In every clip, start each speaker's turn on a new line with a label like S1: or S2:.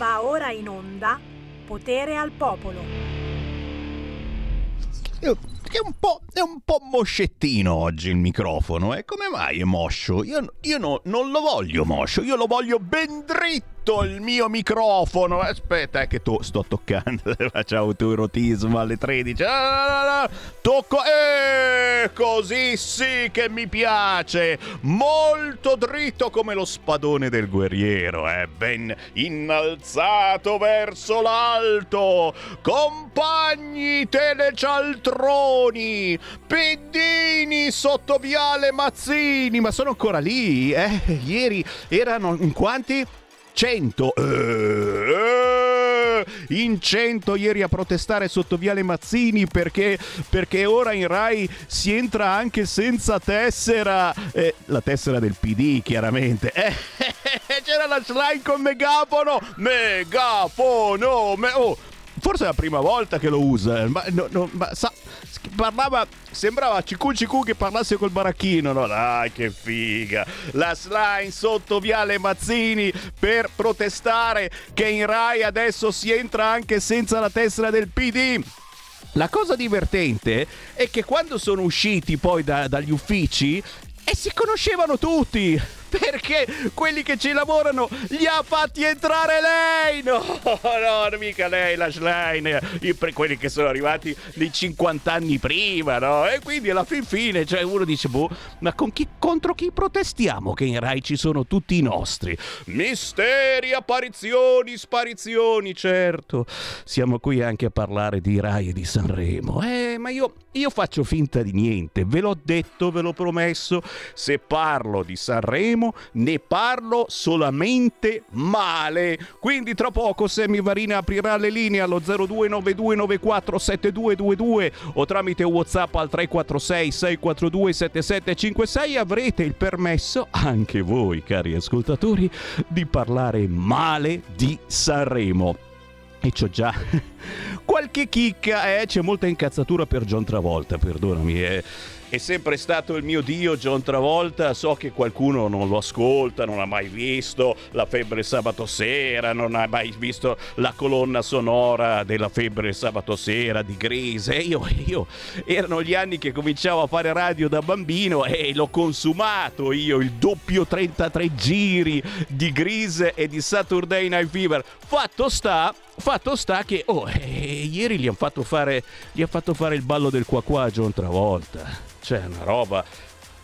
S1: Va ora in onda Potere al Popolo.
S2: È un, po', è un po' moscettino oggi il microfono, eh? Come mai è moscio? Io, io no, non lo voglio moscio, io lo voglio ben dritto il mio microfono. Aspetta, è che tu sto toccando. Facciamo autoerotismo alle 13. Ah, tocco. Eh, così sì che mi piace. Molto dritto come lo spadone del guerriero, eh? Ben innalzato verso l'alto. Compagni telecialtroni. Piddini sotto viale Mazzini. Ma sono ancora lì, eh? Ieri erano in quanti? 100 eh, in 100 ieri a protestare sotto Viale Mazzini perché, perché ora in Rai si entra anche senza tessera. Eh, la tessera del PD chiaramente. Eh, c'era la slide con megafono. Megafono me- oh, forse è la prima volta che lo usa ma, no, no, ma sa, parlava sembrava Cicu Cicu che parlasse col baracchino no? Dai che figa. La slime sotto Viale Mazzini per protestare che in Rai adesso si entra anche senza la tessera del PD la cosa divertente è che quando sono usciti poi da, dagli uffici e si conoscevano tutti perché quelli che ci lavorano li ha fatti entrare lei. No, no, mica lei, la Schlein, quelli che sono arrivati di 50 anni prima, no? E quindi alla fin fine, cioè uno dice, boh, ma chi, contro chi protestiamo che in Rai ci sono tutti i nostri? Misteri, apparizioni, sparizioni, certo. Siamo qui anche a parlare di Rai e di Sanremo. Eh, ma io, io faccio finta di niente, ve l'ho detto, ve l'ho promesso. Se parlo di Sanremo, ne parlo solamente male. Quindi tra poco Sammy Varina aprirà le linee allo 0292947222 o tramite WhatsApp al 346 642 7756 avrete il permesso anche voi, cari ascoltatori, di parlare male di Sanremo. E c'ho già qualche chicca, eh? C'è molta incazzatura per John Travolta, perdonami, eh è sempre stato il mio dio John Travolta, so che qualcuno non lo ascolta, non ha mai visto la febbre sabato sera, non ha mai visto la colonna sonora della febbre sabato sera di Grease. Io, io erano gli anni che cominciavo a fare radio da bambino e l'ho consumato io il doppio 33 giri di Grease e di Saturday Night Fever. Fatto sta Fatto sta che oh, eh, ieri gli hanno fatto, fare, fatto fare il ballo del qua qua a John Travolta. Cioè, una roba.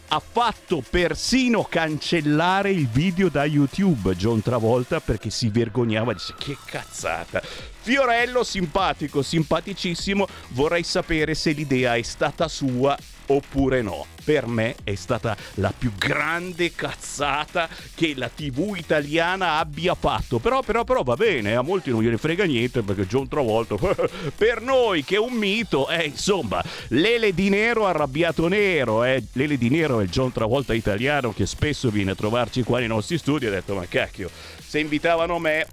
S2: Ha fatto persino cancellare il video da YouTube John Travolta perché si vergognava. Dice che cazzata. Fiorello simpatico, simpaticissimo. Vorrei sapere se l'idea è stata sua oppure no. Per me è stata la più grande cazzata che la TV italiana abbia fatto. Però, però, però va bene, a molti non gliene frega niente perché John Travolta, per noi che è un mito, eh, insomma, Lele di Nero arrabbiato nero, eh. Lele di Nero è il John Travolta italiano che spesso viene a trovarci qua nei nostri studi e ha detto ma cacchio se invitavano me,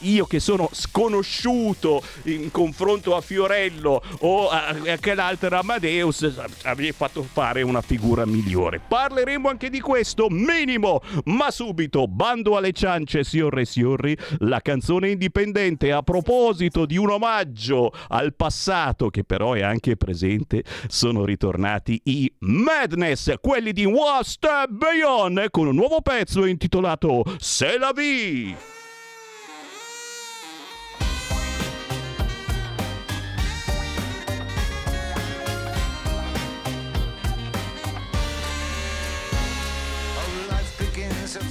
S2: io che sono sconosciuto in confronto a Fiorello o a, a quell'altro Amadeus, avrei fatto fare una figura migliore. Parleremo anche di questo, minimo, ma subito, bando alle ciance, signore e signori, la canzone indipendente a proposito di un omaggio al passato che però è anche presente, sono ritornati i Madness, quelli di One Step Beyond, con un nuovo pezzo intitolato C'est la vie.
S3: Oh,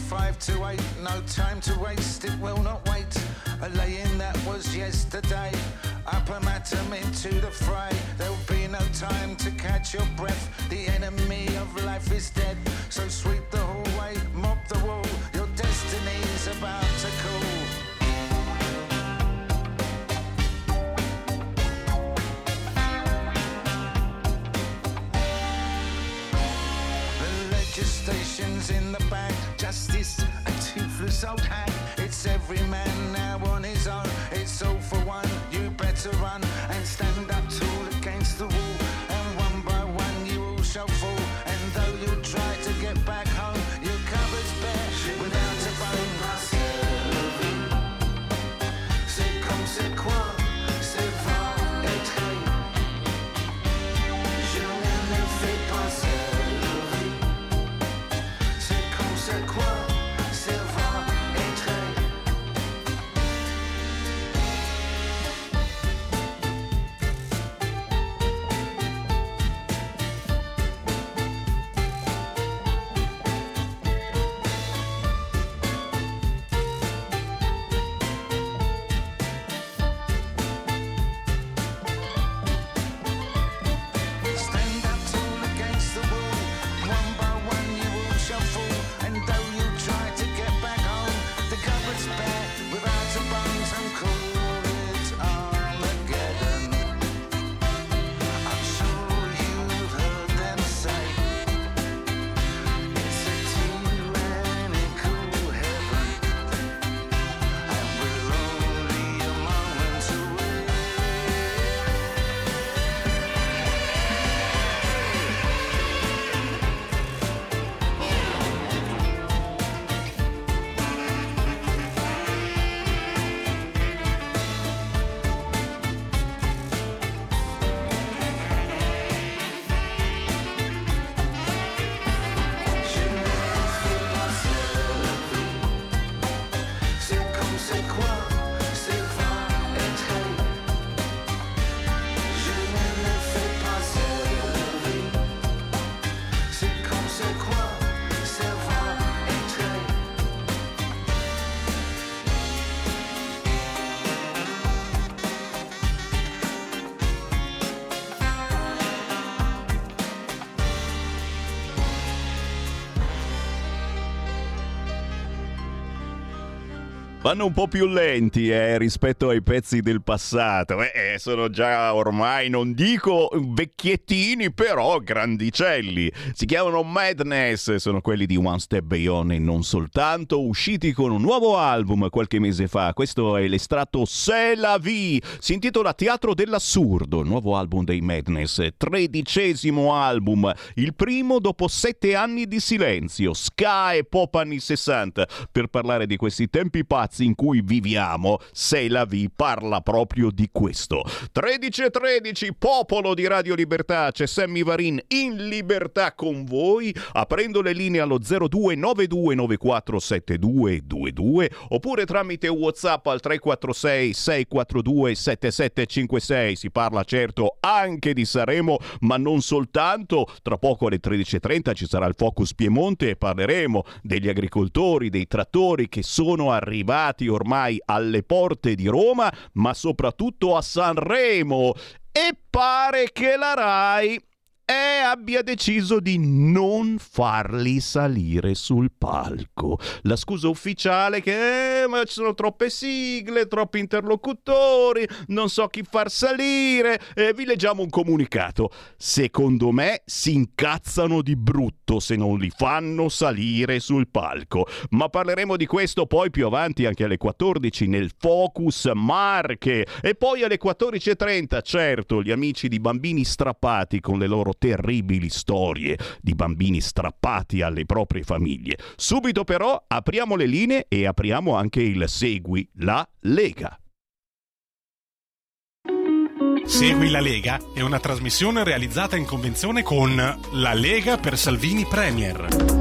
S3: five to eight, no time to waste, it will not wait. A laying that was yesterday, up a matum into the fray. There'll be no time to catch your breath. The enemy of life is dead, so sweep the hallway, mop the wall. In the bag, justice, a toothless old hag. It's every man now on his own. It's all for one. You better run
S2: Vanno un po' più lenti eh, rispetto ai pezzi del passato. Eh, eh, sono già ormai, non dico vecchiettini, però grandicelli. Si chiamano Madness, sono quelli di One Step Beyond e non soltanto, usciti con un nuovo album qualche mese fa. Questo è l'estratto C'est la vie. Si intitola Teatro dell'assurdo, nuovo album dei Madness, tredicesimo album, il primo dopo sette anni di silenzio, ska e pop anni 60. Per parlare di questi tempi pazzi in cui viviamo, Se la vi parla proprio di questo. 13 e 13, popolo di Radio Libertà, c'è Sammy Varin in libertà con voi, aprendo le linee allo 0292947222 oppure tramite WhatsApp al 346 642 7756. Si parla certo anche di Saremo, ma non soltanto. Tra poco alle 13.30 ci sarà il Focus Piemonte e parleremo degli agricoltori, dei trattori che sono arrivati ormai alle porte di Roma, ma soprattutto a Sanremo. E pare che la RAI e abbia deciso di non farli salire sul palco. La scusa ufficiale che eh, ma ci sono troppe sigle, troppi interlocutori, non so chi far salire. Eh, vi leggiamo un comunicato. Secondo me si incazzano di brutto se non li fanno salire sul palco. Ma parleremo di questo poi più avanti anche alle 14 nel Focus Marche e poi alle 14.30 certo gli amici di bambini strappati con le loro terribili storie di bambini strappati alle proprie famiglie. Subito però apriamo le linee e apriamo anche il Segui la Lega.
S4: Segui la Lega è una trasmissione realizzata in convenzione con La Lega per Salvini Premier.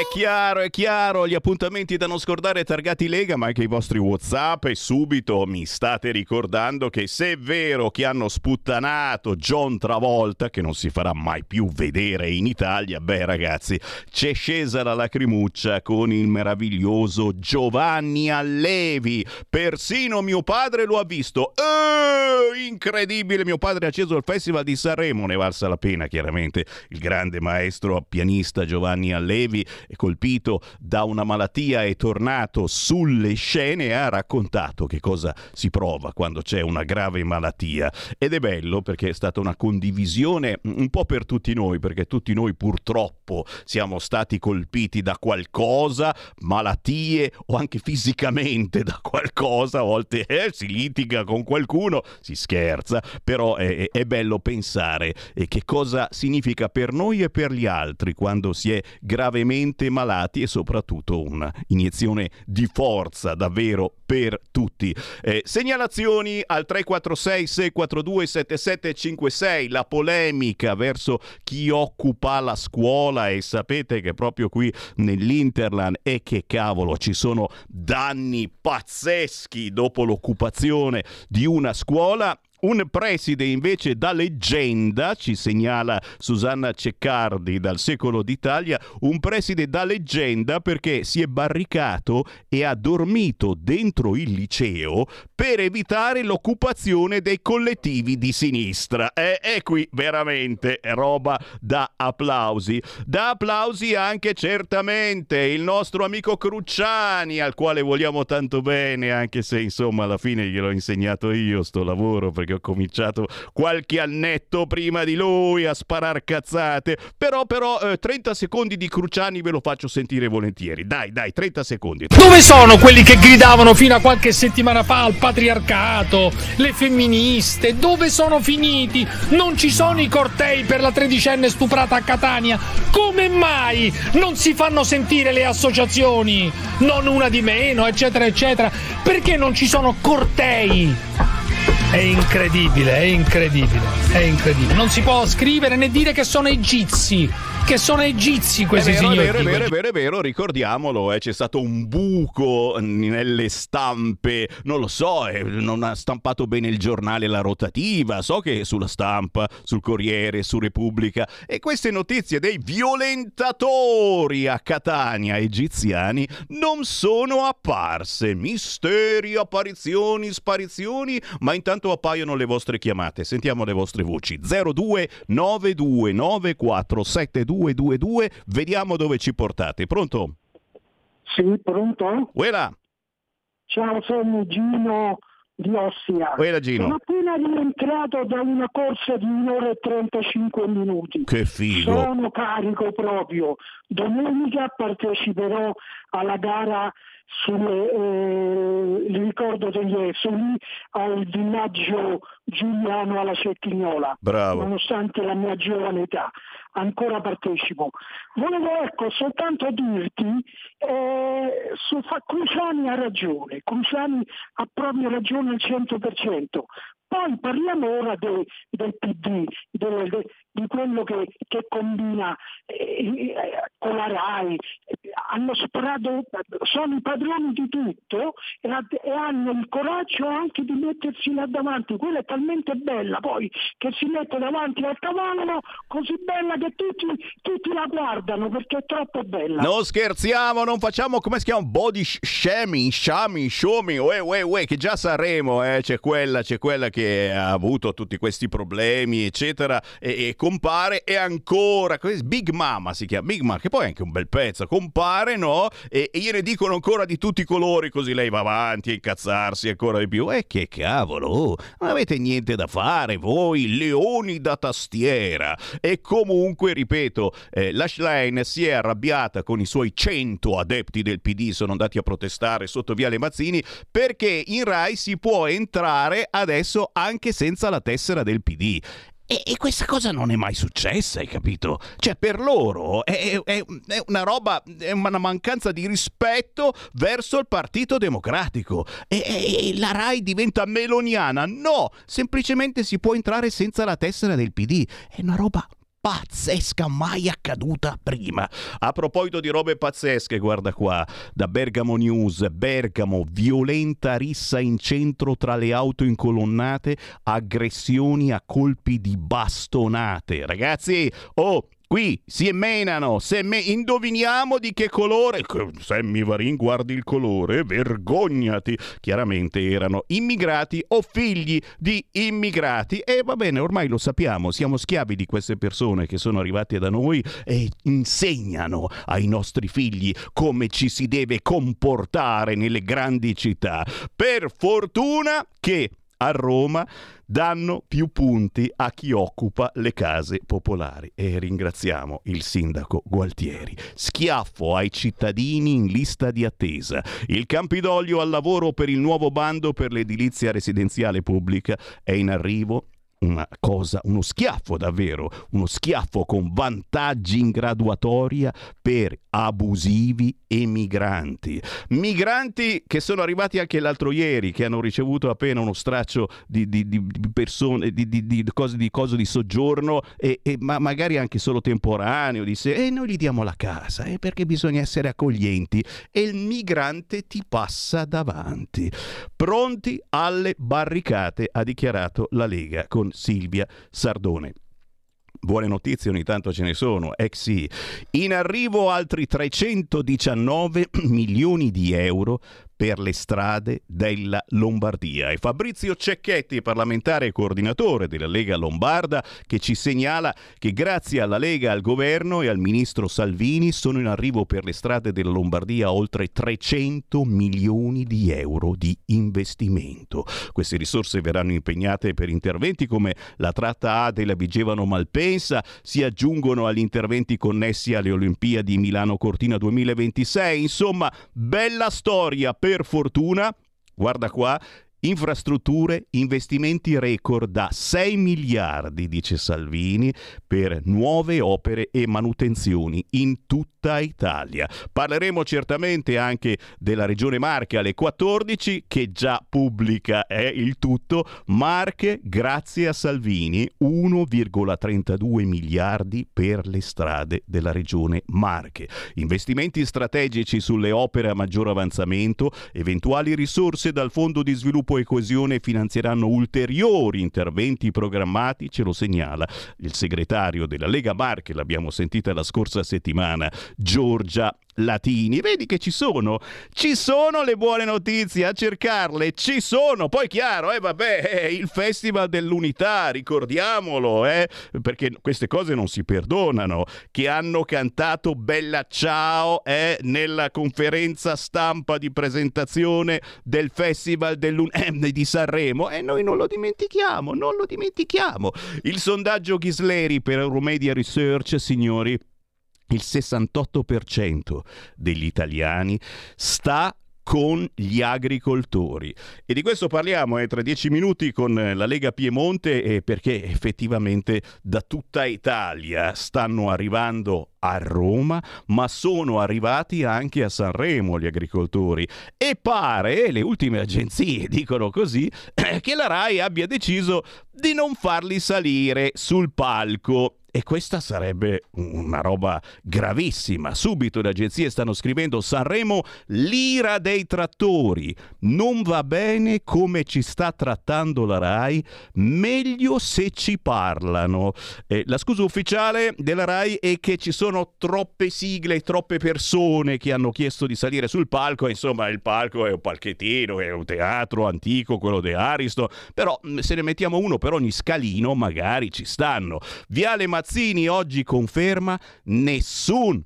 S2: È chiaro, è chiaro, gli appuntamenti da non scordare targati Lega, ma anche i vostri WhatsApp e subito mi state ricordando che se è vero che hanno sputtanato John Travolta, che non si farà mai più vedere in Italia, beh ragazzi, c'è scesa la lacrimuccia con il meraviglioso Giovanni Allevi. Persino mio padre lo ha visto. Oh, incredibile, mio padre ha acceso il Festival di Sanremo, ne valsa la pena chiaramente. Il grande maestro pianista Giovanni Allevi colpito da una malattia è tornato sulle scene e ha raccontato che cosa si prova quando c'è una grave malattia. Ed è bello perché è stata una condivisione un po' per tutti noi, perché tutti noi purtroppo siamo stati colpiti da qualcosa, malattie o anche fisicamente da qualcosa, a volte eh, si litiga con qualcuno, si scherza, però è, è bello pensare che cosa significa per noi e per gli altri quando si è gravemente gravemente malati e soprattutto un'iniezione di forza davvero per tutti. Eh, segnalazioni al 346 642 7756, la polemica verso chi occupa la scuola e sapete che proprio qui nell'Interland e che cavolo ci sono danni pazzeschi dopo l'occupazione di una scuola un preside invece da leggenda, ci segnala Susanna Ceccardi dal secolo d'Italia, un preside da leggenda perché si è barricato e ha dormito dentro il liceo per evitare l'occupazione dei collettivi di sinistra. E, e qui veramente roba da applausi. Da applausi anche certamente il nostro amico Crucciani, al quale vogliamo tanto bene, anche se insomma alla fine gliel'ho insegnato io sto lavoro perché che ho cominciato qualche annetto prima di lui a sparar cazzate. Però, però, eh, 30 secondi di Cruciani ve lo faccio sentire volentieri. Dai, dai, 30 secondi.
S5: Dove sono quelli che gridavano fino a qualche settimana fa al patriarcato, le femministe? Dove sono finiti? Non ci sono i cortei per la tredicenne stuprata a Catania? Come mai non si fanno sentire le associazioni? Non una di meno, eccetera, eccetera. Perché non ci sono cortei? È incredibile, è incredibile, è incredibile. Non si può scrivere né dire che sono egizi che sono egizi questi
S2: è vero,
S5: signori.
S2: È vero, è vero, è vero, è vero, ricordiamolo, eh, c'è stato un buco nelle stampe, non lo so, eh, non ha stampato bene il giornale La Rotativa, so che sulla stampa, sul Corriere, su Repubblica, e queste notizie dei violentatori a Catania egiziani non sono apparse. Misteri, apparizioni, sparizioni, ma intanto appaiono le vostre chiamate. Sentiamo le vostre voci. 02 92 9472 222, vediamo dove ci portate. Pronto?
S6: Sì, pronto?
S2: Uela,
S6: Ciao, sono Gino di Ossia.
S2: Uela Gino.
S6: Sono appena rientrato da una corsa di un'ora e 35 minuti.
S2: Che figo.
S6: Sono carico proprio. Domenica parteciperò alla gara sulle, eh, ricordo degli esuli al villaggio Giuliano alla Cettignola.
S2: Bravo.
S6: Nonostante la mia giovane età, ancora partecipo. Volevo ecco soltanto dirti, eh, su, Cruciani ha ragione, Cruciani ha proprio ragione al 100%. Poi parliamo ora de- del PD, del- de- di quello che, che combina eh, eh, con la RAI. Hanno sparato, sono i padroni di tutto e, e hanno il coraggio anche di mettersi là davanti. Quella è talmente bella poi che si mette davanti al cavallo, così bella che tutti, tutti la guardano perché è troppo bella.
S2: Non scherziamo, non facciamo come si chiama body sh- shaming, shaming, uè, uè, che già saremo, eh, c'è quella, c'è quella che ha avuto tutti questi problemi, eccetera, e, e compare e ancora, Big Mama si chiama, Big Mama, che poi è anche un bel pezzo, compare, no? E, e gliene dicono ancora di tutti i colori, così lei va avanti a incazzarsi ancora di più. E che cavolo, oh, non avete niente da fare voi, leoni da tastiera. E comunque, ripeto, eh, la Schlein si è arrabbiata con i suoi 100 adepti del PD, sono andati a protestare sotto Viale Mazzini, perché in Rai si può entrare adesso anche senza la tessera del PD. E, e questa cosa non è mai successa, hai capito? Cioè, per loro è, è- è una roba, è una mancanza di rispetto verso il Partito Democratico. E, e- e la RAI diventa meloniana? No, semplicemente si può entrare senza la tessera del PD. È una roba pazzesca mai accaduta prima. A proposito di robe pazzesche, guarda qua, da Bergamo News, Bergamo, violenta rissa in centro tra le auto incolonnate, aggressioni a colpi di bastonate. Ragazzi, oh, Qui si menano, se me- indoviniamo di che colore. Sammy Varin, guardi il colore, vergognati. Chiaramente erano immigrati o figli di immigrati. E va bene, ormai lo sappiamo, siamo schiavi di queste persone che sono arrivate da noi e insegnano ai nostri figli come ci si deve comportare nelle grandi città. Per fortuna che a Roma danno più punti a chi occupa le case popolari e ringraziamo il sindaco Gualtieri. Schiaffo ai cittadini in lista di attesa. Il Campidoglio al lavoro per il nuovo bando per l'edilizia residenziale pubblica è in arrivo una cosa, uno schiaffo davvero, uno schiaffo con vantaggi in graduatoria per abusivi e migranti. Migranti che sono arrivati anche l'altro ieri, che hanno ricevuto appena uno straccio di, di- di- persone, di, di- cose, di cose di soggiorno, e, e ma magari anche solo temporaneo, disse, e noi gli diamo la casa, eh, perché bisogna essere accoglienti, e il migrante ti passa davanti. Pronti alle barricate, ha dichiarato la Lega con Silvia Sardone. Buone notizie ogni tanto ce ne sono, eh sì. In arrivo altri 319 milioni di euro per le strade della Lombardia. E Fabrizio Cecchetti, parlamentare e coordinatore della Lega Lombarda, che ci segnala che grazie alla Lega, al governo e al ministro Salvini sono in arrivo per le strade della Lombardia oltre 300 milioni di euro di investimento. Queste risorse verranno impegnate per interventi come la tratta A della Vigevano Malpensa, si aggiungono agli interventi connessi alle Olimpiadi Milano Cortina 2026. Insomma, bella storia per fortuna. Guarda qua, infrastrutture, investimenti record da 6 miliardi, dice Salvini, per nuove opere e manutenzioni in tutta Italia. Parleremo certamente anche della regione Marche alle 14 che già pubblica eh, il tutto. Marche, grazie a Salvini, 1,32 miliardi per le strade della regione Marche. Investimenti strategici sulle opere a maggior avanzamento, eventuali risorse dal Fondo di Sviluppo e Coesione finanzieranno ulteriori interventi programmati, ce lo segnala il segretario della Lega Marche, l'abbiamo sentita la scorsa settimana, Giorgia latini. Vedi che ci sono, ci sono le buone notizie, a cercarle ci sono. Poi chiaro, eh vabbè, il Festival dell'Unità, ricordiamolo, eh, perché queste cose non si perdonano, che hanno cantato Bella Ciao eh, nella conferenza stampa di presentazione del Festival eh, di Sanremo e noi non lo dimentichiamo, non lo dimentichiamo. Il sondaggio Ghisleri per Euromedia Research, signori, il 68% degli italiani sta con gli agricoltori. E di questo parliamo eh, tra dieci minuti con la Lega Piemonte eh, perché effettivamente da tutta Italia stanno arrivando a Roma, ma sono arrivati anche a Sanremo gli agricoltori. E pare, le ultime agenzie dicono così, che la RAI abbia deciso di non farli salire sul palco e questa sarebbe una roba gravissima. Subito le agenzie stanno scrivendo Sanremo l'ira dei trattori. Non va bene come ci sta trattando la RAI, meglio se ci parlano. Eh, la scusa ufficiale della RAI è che ci sono troppe sigle, troppe persone che hanno chiesto di salire sul palco. Insomma, il palco è un palchettino, è un teatro antico, quello di Aristo. Però se ne mettiamo uno per ogni scalino, magari ci stanno. Viale Mazzini oggi conferma nessun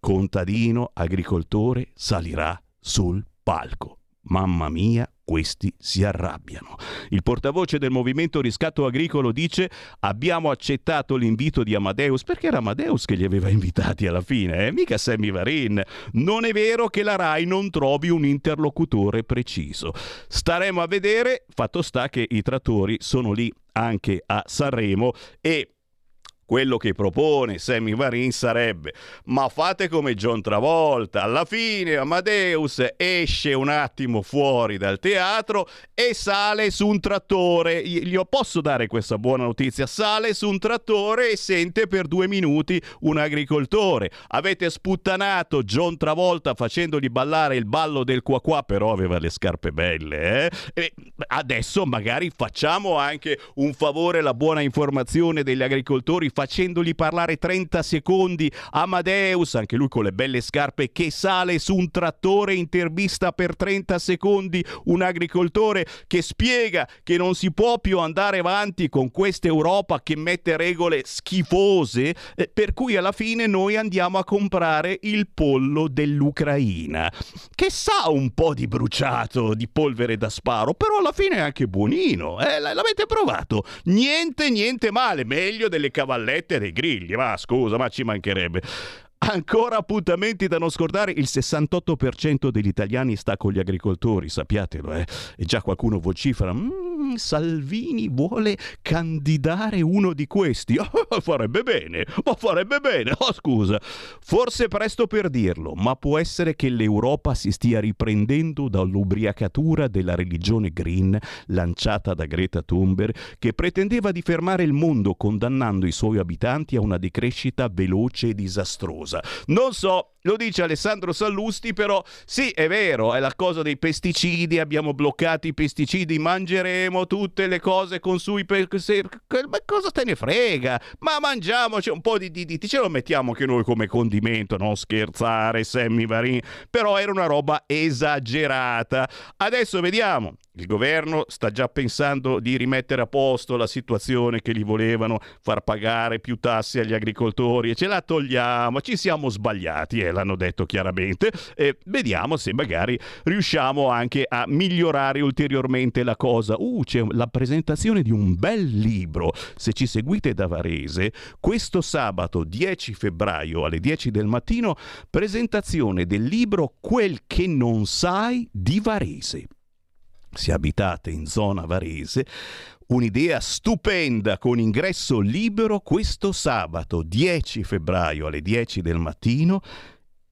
S2: contadino agricoltore salirà sul palco. Mamma mia, questi si arrabbiano. Il portavoce del movimento riscatto agricolo dice abbiamo accettato l'invito di Amadeus perché era Amadeus che li aveva invitati alla fine, eh? mica Sammy Varin. Non è vero che la RAI non trovi un interlocutore preciso. Staremo a vedere, fatto sta che i trattori sono lì anche a Sanremo e quello che propone Sammy Varin sarebbe ma fate come John Travolta alla fine Amadeus esce un attimo fuori dal teatro e sale su un trattore. Gli posso dare questa buona notizia? Sale su un trattore e sente per due minuti un agricoltore. Avete sputtanato John Travolta facendogli ballare il ballo del qua qua però aveva le scarpe belle eh? adesso magari facciamo anche un favore alla buona informazione degli agricoltori facendogli parlare 30 secondi Amadeus, anche lui con le belle scarpe, che sale su un trattore, intervista per 30 secondi un agricoltore che spiega che non si può più andare avanti con questa Europa che mette regole schifose, eh, per cui alla fine noi andiamo a comprare il pollo dell'Ucraina, che sa un po' di bruciato, di polvere da sparo, però alla fine è anche buonino. Eh? L'avete provato? Niente, niente male, meglio delle cavallette scalette dei grigli, ma scusa, ma ci mancherebbe. Ancora appuntamenti da non scordare, il 68% degli italiani sta con gli agricoltori, sappiatelo, eh? E già qualcuno vocifera, mm, Salvini vuole candidare uno di questi. Oh, farebbe bene, ma farebbe bene, oh scusa. Forse presto per dirlo, ma può essere che l'Europa si stia riprendendo dall'ubriacatura della religione green lanciata da Greta Thunberg, che pretendeva di fermare il mondo condannando i suoi abitanti a una decrescita veloce e disastrosa cosa. Non so, lo dice Alessandro Sallusti, però sì, è vero, è la cosa dei pesticidi, abbiamo bloccato i pesticidi, mangeremo tutte le cose con sui pesticidi, ma cosa te ne frega? Ma mangiamoci un po' di, di, ce lo mettiamo anche noi come condimento, non scherzare, Sammy Varin, però era una roba esagerata. Adesso vediamo, il governo sta già pensando di rimettere a posto la situazione che gli volevano far pagare più tasse agli agricoltori e ce la togliamo, ci siamo sbagliati, eh, l'hanno detto chiaramente. E vediamo se magari riusciamo anche a migliorare ulteriormente la cosa. Uh, c'è la presentazione di un bel libro. Se ci seguite da Varese, questo sabato 10 febbraio alle 10 del mattino, presentazione del libro Quel che non sai di Varese se abitate in zona varese, un'idea stupenda con ingresso libero questo sabato 10 febbraio alle 10 del mattino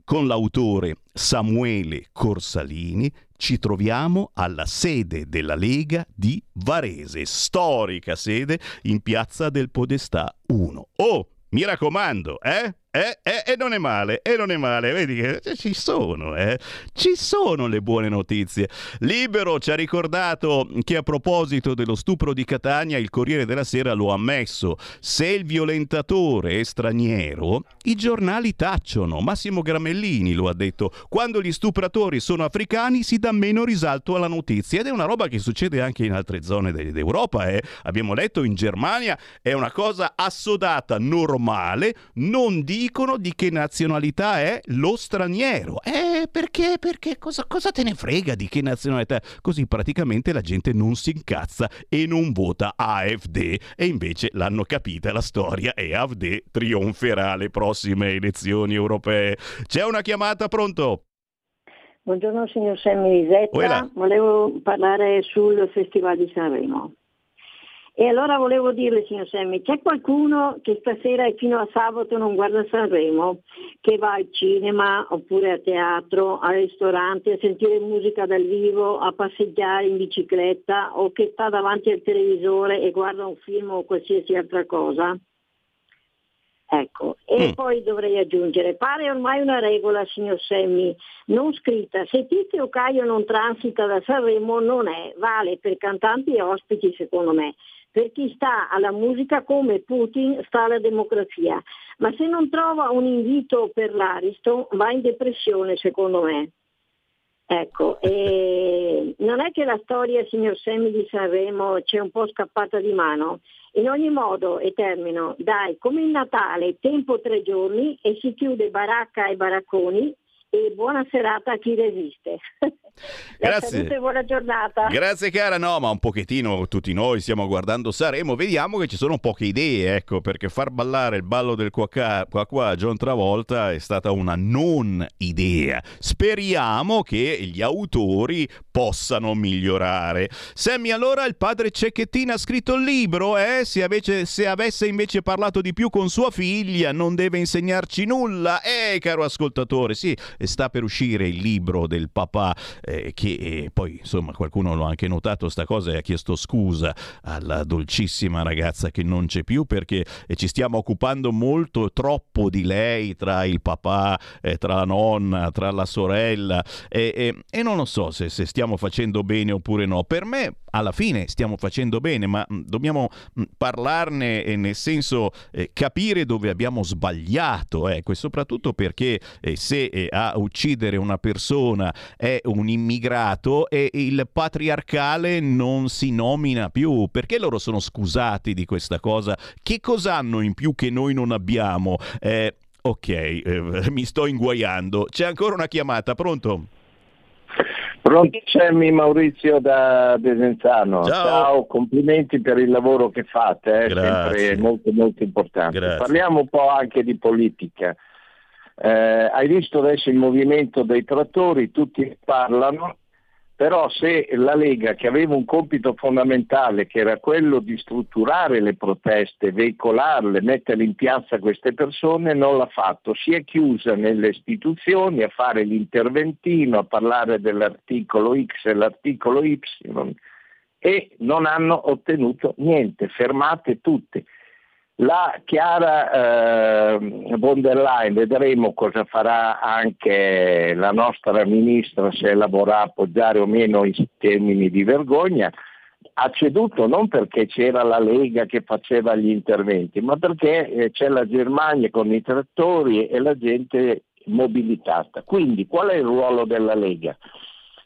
S2: con l'autore Samuele Corsalini ci troviamo alla sede della Lega di Varese, storica sede in piazza del Podestà 1. Oh, mi raccomando, eh? Eh, eh, e non è male, e non è male, vedi che ci sono, eh? Ci sono le buone notizie. Libero ci ha ricordato che a proposito dello stupro di Catania, il Corriere della Sera lo ha ammesso. Se il violentatore è straniero, i giornali tacciono. Massimo Gramellini lo ha detto. Quando gli stupratori sono africani si dà meno risalto alla notizia. Ed è una roba che succede anche in altre zone d'Europa. Eh? Abbiamo letto in Germania, è una cosa assodata, normale. Non dicono di che nazionalità è lo straniero. Eh, perché? Perché cosa, cosa te ne frega di che nazionalità? Così praticamente la gente non si incazza e non vota AFD. E invece l'hanno capita la storia e AFD trionferà alle prossime elezioni europee. C'è una chiamata, pronto?
S7: Buongiorno signor Sammy Risetta, volevo parlare sul Festival di Sanremo. E allora volevo dirle, signor Semmi, c'è qualcuno che stasera e fino a sabato non guarda Sanremo, che va al cinema oppure a teatro, al ristorante, a sentire musica dal vivo, a passeggiare in bicicletta o che sta davanti al televisore e guarda un film o qualsiasi altra cosa? Ecco, e mm. poi dovrei aggiungere, pare ormai una regola, signor Semmi, non scritta, se Tizio Caio non transita da Sanremo non è, vale per cantanti e ospiti secondo me per chi sta alla musica come Putin sta alla democrazia, ma se non trova un invito per l'Aristo va in depressione secondo me. Ecco, non è che la storia, signor Semi di Sanremo, c'è un po' scappata di mano. In ogni modo, e termino, dai, come il Natale, tempo tre giorni e si chiude baracca e baracconi e buona serata a chi resiste.
S2: Grazie.
S7: e buona giornata.
S2: Grazie cara, no, ma un pochettino tutti noi stiamo guardando Saremo, vediamo che ci sono poche idee, ecco, perché far ballare il ballo del qua qua, qua John Travolta è stata una non idea. Speriamo che gli autori possano migliorare. Sammy, allora il padre Cecchettina ha scritto il libro, eh? Se, avesse, se avesse invece parlato di più con sua figlia non deve insegnarci nulla. Eh, caro ascoltatore, sì, sta per uscire il libro del papà eh, che eh, poi insomma qualcuno l'ha anche notato sta cosa e ha chiesto scusa alla dolcissima ragazza che non c'è più perché eh, ci stiamo occupando molto troppo di lei tra il papà, eh, tra la nonna, tra la sorella e, non lo so se, se stiamo facendo bene oppure no. Per me alla fine stiamo facendo bene, ma mm, dobbiamo mm, parlarne nel senso eh, capire dove abbiamo sbagliato, ecco, e soprattutto perché eh, se eh, a uccidere una persona è un immigrato e il patriarcale non si nomina più, perché loro sono scusati di questa cosa? Che cosa hanno in più che noi non abbiamo? Eh, ok, eh, mi sto inguaiando. C'è ancora una chiamata, pronto?
S8: Pronto Semmi Maurizio da Desenzano.
S2: Ciao.
S8: Ciao. complimenti per il lavoro che fate, è eh, sempre molto molto importante.
S2: Grazie.
S8: Parliamo un po' anche di politica. Eh, hai visto adesso il movimento dei trattori, tutti parlano, però se la Lega, che aveva un compito fondamentale, che era quello di strutturare le proteste, veicolarle, mettere in piazza queste persone, non l'ha fatto. Si è chiusa nelle istituzioni a fare l'interventino, a parlare dell'articolo X e l'articolo Y e non hanno ottenuto niente, fermate tutte. La Chiara eh, von der Leyen, vedremo cosa farà anche la nostra ministra, se la vorrà appoggiare o meno in termini di vergogna, ha ceduto non perché c'era la Lega che faceva gli interventi, ma perché eh, c'è la Germania con i trattori e la gente mobilitata. Quindi qual è il ruolo della Lega?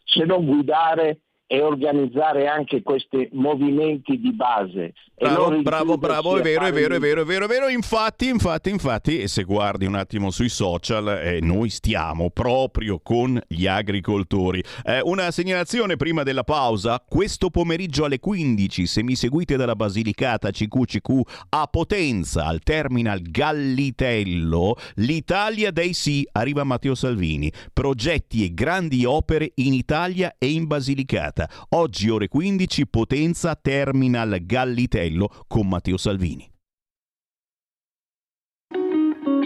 S8: Se non guidare e organizzare anche questi movimenti di base.
S2: Bravo, bravo, bravo, è vero, è vero, è vero, è vero, è vero. Infatti, infatti, infatti, se guardi un attimo sui social, eh, noi stiamo proprio con gli agricoltori. Eh, una segnalazione prima della pausa, questo pomeriggio alle 15, se mi seguite dalla Basilicata CQCQ a Potenza, al terminal Gallitello, l'Italia dei sì, arriva Matteo Salvini. Progetti e grandi opere in Italia e in Basilicata puntata. Oggi ore 15 Potenza Terminal Gallitello con Matteo Salvini.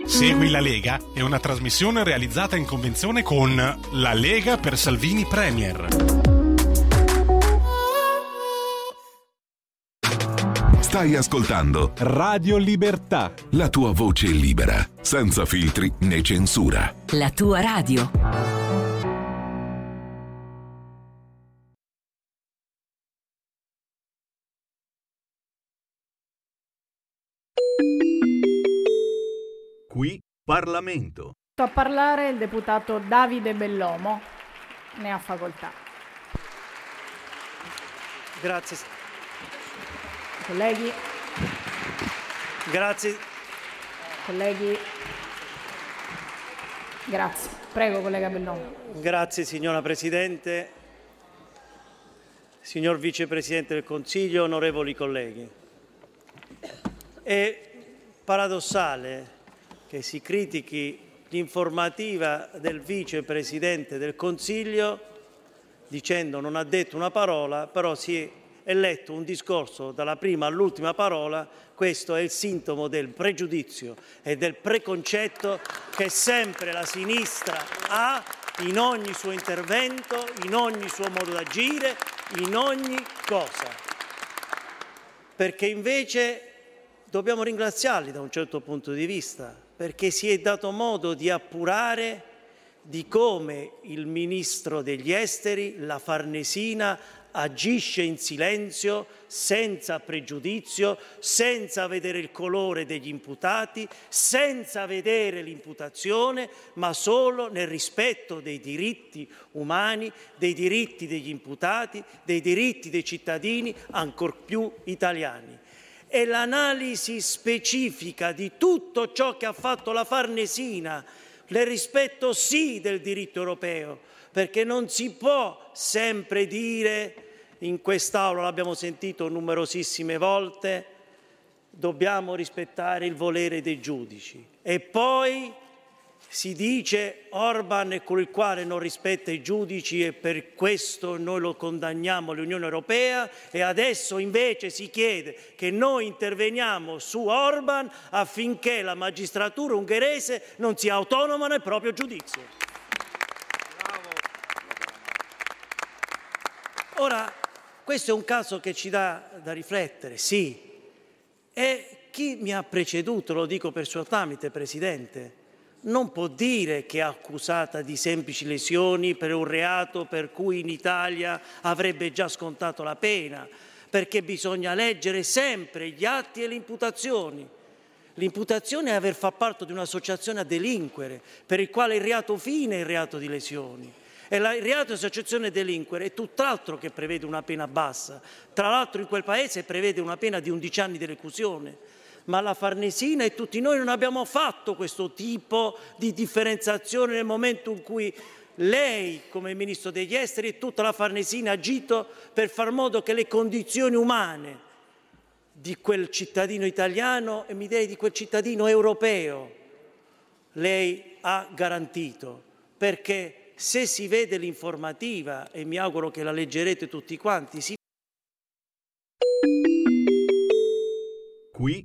S4: Segui la Lega è una trasmissione realizzata in convenzione con La Lega per Salvini Premier.
S9: Stai ascoltando
S10: Radio Libertà.
S9: La tua voce libera, senza filtri né censura.
S11: La tua radio.
S2: Parlamento.
S12: A parlare il deputato Davide Bellomo. Ne ha facoltà.
S13: Grazie.
S12: Colleghi.
S13: Grazie.
S12: Colleghi. Grazie. Prego, collega Bellomo.
S13: Grazie, signora Presidente. Signor Vicepresidente del Consiglio, onorevoli colleghi. È paradossale che si critichi l'informativa del Vicepresidente del Consiglio dicendo non ha detto una parola, però si è letto un discorso dalla prima all'ultima parola, questo è il sintomo del pregiudizio e del preconcetto che sempre la sinistra ha in ogni suo intervento, in ogni suo modo d'agire, in ogni cosa. Perché invece dobbiamo ringraziarli da un certo punto di vista, perché si è dato modo di appurare di come il ministro degli esteri, la Farnesina, agisce in silenzio, senza pregiudizio, senza vedere il colore degli imputati, senza vedere l'imputazione, ma solo nel rispetto dei diritti umani, dei diritti degli imputati, dei diritti dei cittadini, ancor più italiani. E l'analisi specifica di tutto ciò che ha fatto la Farnesina, nel rispetto sì del diritto europeo, perché non si può sempre dire, in quest'Aula l'abbiamo sentito numerosissime volte, dobbiamo rispettare il volere dei giudici. E poi si dice Orban è colui il quale non rispetta i giudici e per questo noi lo condanniamo all'Unione Europea e adesso invece si chiede che noi interveniamo su Orban affinché la magistratura ungherese non sia autonoma nel proprio giudizio. Ora, questo è un caso che ci dà da riflettere, sì. E chi mi ha preceduto, lo dico per suo tramite, Presidente, non può dire che è accusata di semplici lesioni per un reato per cui in Italia avrebbe già scontato la pena, perché bisogna leggere sempre gli atti e le imputazioni. L'imputazione è aver fatto parte di un'associazione a delinquere, per il quale il reato fine è il reato di lesioni. E il reato di associazione a delinquere è tutt'altro che prevede una pena bassa. Tra l'altro in quel paese prevede una pena di 11 anni di reclusione ma la Farnesina e tutti noi non abbiamo fatto questo tipo di differenziazione nel momento in cui lei, come Ministro degli Esteri, e tutta la Farnesina ha agito per far modo che le condizioni umane di quel cittadino italiano e mi direi di quel cittadino europeo lei ha garantito. Perché se si vede l'informativa, e mi auguro che la leggerete tutti quanti, si
S2: Qui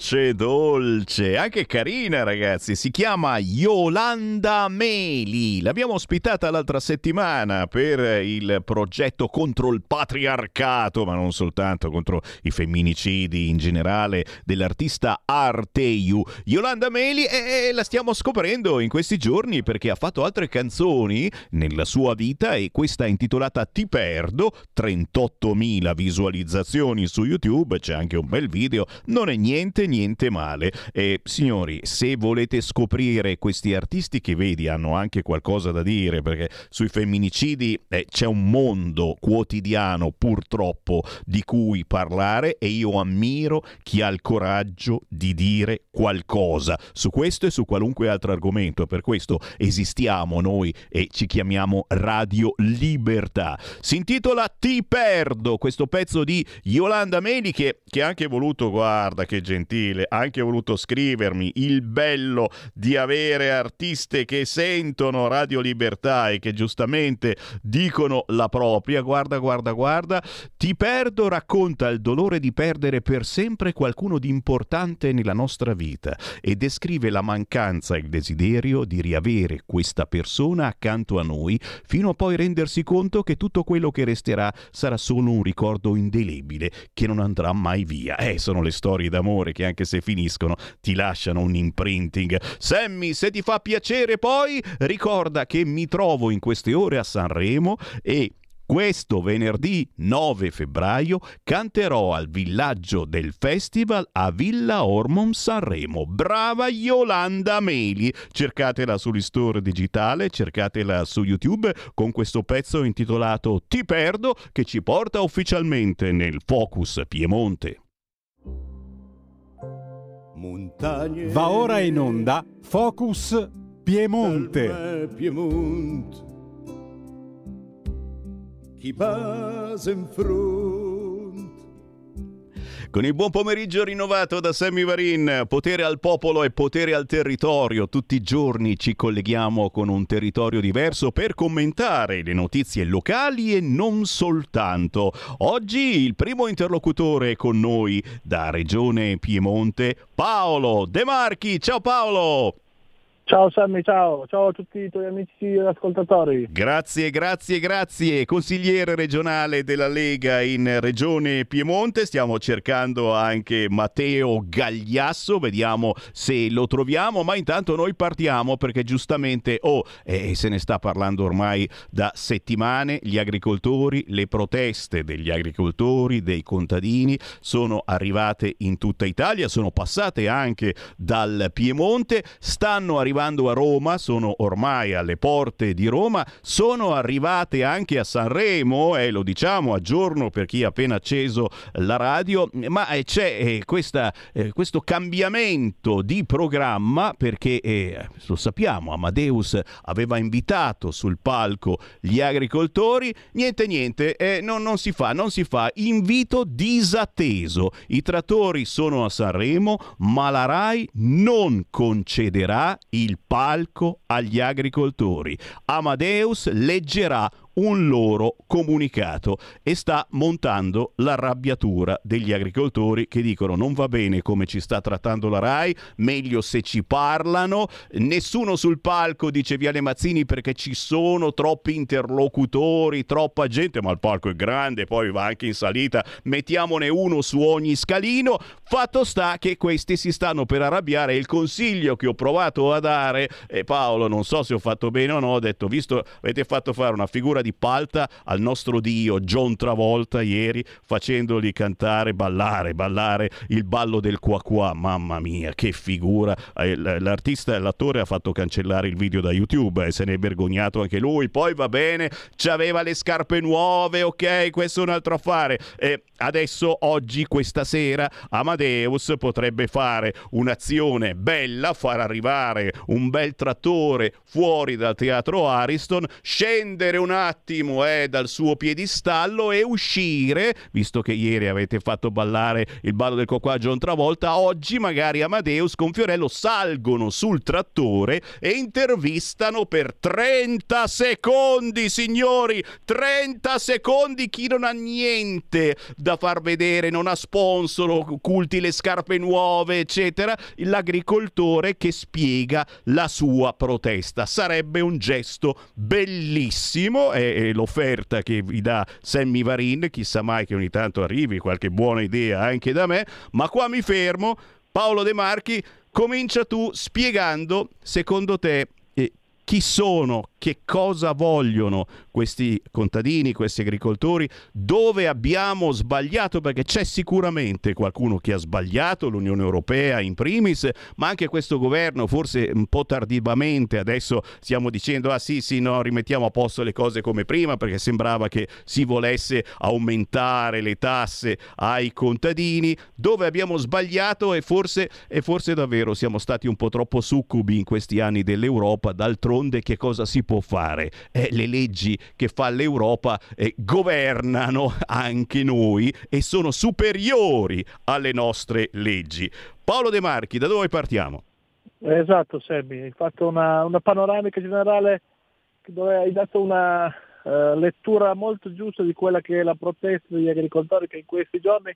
S2: Dolce, dolce, anche carina ragazzi, si chiama Yolanda Meli, l'abbiamo ospitata l'altra settimana per il progetto contro il patriarcato, ma non soltanto contro i femminicidi in generale dell'artista Arteiu. Yolanda Meli e la stiamo scoprendo in questi giorni perché ha fatto altre canzoni nella sua vita e questa è intitolata Ti perdo, 38.000 visualizzazioni su YouTube, c'è anche un bel video, non è niente niente male. E signori, se volete scoprire questi artisti che vedi hanno anche qualcosa da dire, perché sui femminicidi eh, c'è un mondo quotidiano purtroppo di cui parlare e io ammiro chi ha il coraggio di dire qualcosa su questo e su qualunque altro argomento. Per questo esistiamo noi e ci chiamiamo Radio Libertà. Si intitola Ti perdo, questo pezzo di Yolanda Meli che, che ha anche voluto, guarda, guarda che gentile, ha anche voluto scrivermi il bello di avere artiste che sentono Radio Libertà e che giustamente dicono la propria, guarda, guarda, guarda, ti perdo racconta il dolore di perdere per sempre qualcuno di importante nella nostra vita e descrive la mancanza e il desiderio di riavere questa persona accanto a noi fino a poi rendersi conto che tutto quello che resterà sarà solo un ricordo indelebile che non andrà mai via. Eh, sono le storie d'amore che anche se finiscono ti lasciano un imprinting. Sammy, se ti fa piacere poi ricorda che mi trovo in queste ore a Sanremo e questo venerdì 9 febbraio canterò al villaggio del festival a Villa Ormond Sanremo. Brava Yolanda Meli! Cercatela sull'istore digitale, cercatela su YouTube con questo pezzo intitolato Ti perdo che ci porta ufficialmente nel Focus Piemonte.
S10: Montagne. Va ora in onda Focus Piemonte. Piemonte.
S2: Chi passa in front con il buon pomeriggio rinnovato da Sammy Varin, potere al popolo e potere al territorio. Tutti i giorni ci colleghiamo con un territorio diverso per commentare le notizie locali e non soltanto. Oggi il primo interlocutore con noi da Regione Piemonte, Paolo De Marchi. Ciao Paolo!
S11: Ciao Sammy, ciao, ciao a tutti i tuoi amici ascoltatori.
S2: Grazie, grazie, grazie. Consigliere regionale della Lega in Regione Piemonte, stiamo cercando anche Matteo Gagliasso, vediamo se lo troviamo, ma intanto noi partiamo perché giustamente, oh, eh, se ne sta parlando ormai da settimane, gli agricoltori, le proteste degli agricoltori, dei contadini sono arrivate in tutta Italia, sono passate anche dal Piemonte, stanno arrivando arrivando a Roma, sono ormai alle porte di Roma, sono arrivate anche a Sanremo, e eh, lo diciamo a giorno per chi ha appena acceso la radio, ma eh, c'è eh, questa, questo cambiamento di programma perché, lo sappiamo, Amadeus aveva invitato sul palco gli agricoltori, niente niente, non, non si fa, non si fa, invito disatteso, i trattori sono a Sanremo, ma la RAI non concederà il il palco agli agricoltori. Amadeus leggerà un loro comunicato e sta montando l'arrabbiatura degli agricoltori che dicono non va bene come ci sta trattando la RAI, meglio se ci parlano, nessuno sul palco dice Viale Mazzini perché ci sono troppi interlocutori, troppa gente, ma il palco è grande, poi va anche in salita, mettiamone uno su ogni scalino, fatto sta che questi si stanno per arrabbiare. Il consiglio che ho provato a dare e Paolo non so se ho fatto bene o no, ho detto visto avete fatto fare una figura di di palta al nostro dio John Travolta ieri facendoli cantare, ballare, ballare il ballo del qua qua. Mamma mia, che figura! Eh, l'artista, l'attore ha fatto cancellare il video da YouTube e se ne è vergognato anche lui. Poi va bene, aveva le scarpe nuove, ok, questo è un altro affare. E adesso, oggi, questa sera, Amadeus potrebbe fare un'azione bella, far arrivare un bel trattore fuori dal teatro Ariston, scendere un attimo attimo eh, dal suo piedistallo e uscire, visto che ieri avete fatto ballare il ballo del cocco a John Travolta, oggi magari Amadeus con Fiorello salgono sul trattore e intervistano per 30 secondi, signori, 30 secondi chi non ha niente da far vedere, non ha sponsor, culti le scarpe nuove, eccetera, l'agricoltore che spiega la sua protesta. Sarebbe un gesto bellissimo. E l'offerta che vi dà Sammy Varin, chissà mai che ogni tanto arrivi qualche buona idea anche da me, ma qua mi fermo. Paolo De Marchi, comincia tu spiegando, secondo te, eh, chi sono che cosa vogliono questi contadini, questi agricoltori, dove abbiamo sbagliato, perché c'è sicuramente qualcuno che ha sbagliato, l'Unione Europea in primis, ma anche questo governo, forse un po' tardivamente, adesso stiamo dicendo, ah sì, sì, no, rimettiamo a posto le cose come prima, perché sembrava che si volesse aumentare le tasse ai contadini, dove abbiamo sbagliato e forse, e forse davvero siamo stati un po' troppo succubi in questi anni dell'Europa, d'altronde che cosa si può fare? Eh, le leggi che fa l'Europa eh, governano anche noi e sono superiori alle nostre leggi. Paolo De Marchi, da dove partiamo?
S11: Esatto, Semmi, hai fatto una, una panoramica generale dove hai dato una uh, lettura molto giusta di quella che è la protesta degli agricoltori che in questi giorni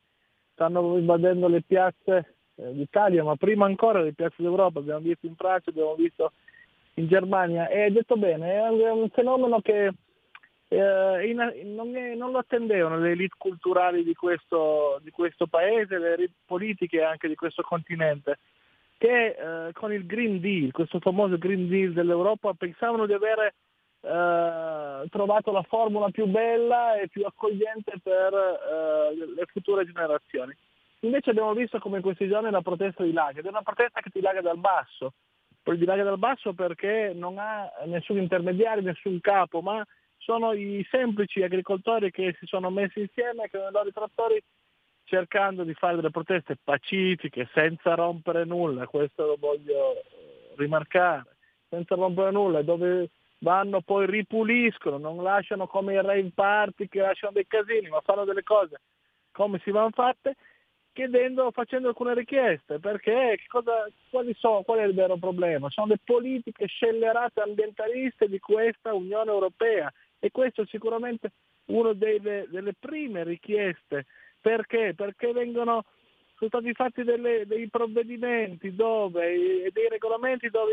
S11: stanno invadendo le piazze eh, d'Italia, ma prima ancora le piazze d'Europa, abbiamo visto in Francia, abbiamo visto in Germania e hai detto bene, è un fenomeno che eh, in, non, è, non, lo attendevano le elite culturali di questo, di questo, paese, le elite politiche anche di questo continente, che eh, con il Green Deal, questo famoso Green Deal dell'Europa, pensavano di avere eh, trovato la formula più bella e più accogliente per eh, le future generazioni. Invece abbiamo visto come in questi giorni la protesta di Laga, ed è una protesta che ti laga dal basso, poi di dal basso perché non ha nessun intermediario, nessun capo, ma sono i semplici agricoltori che si sono messi insieme con i loro trattori cercando di fare delle proteste pacifiche, senza rompere nulla, questo lo voglio eh, rimarcare, senza rompere nulla, dove vanno poi ripuliscono, non lasciano come i rave party che lasciano dei casini, ma fanno delle cose come si vanno fatte chiedendo, facendo alcune richieste, perché cosa, sono, qual è il vero problema? Sono le politiche scellerate ambientaliste di questa Unione Europea e questo è sicuramente una delle, delle prime richieste. Perché? Perché vengono, sono stati fatti delle, dei provvedimenti dove, dei regolamenti dove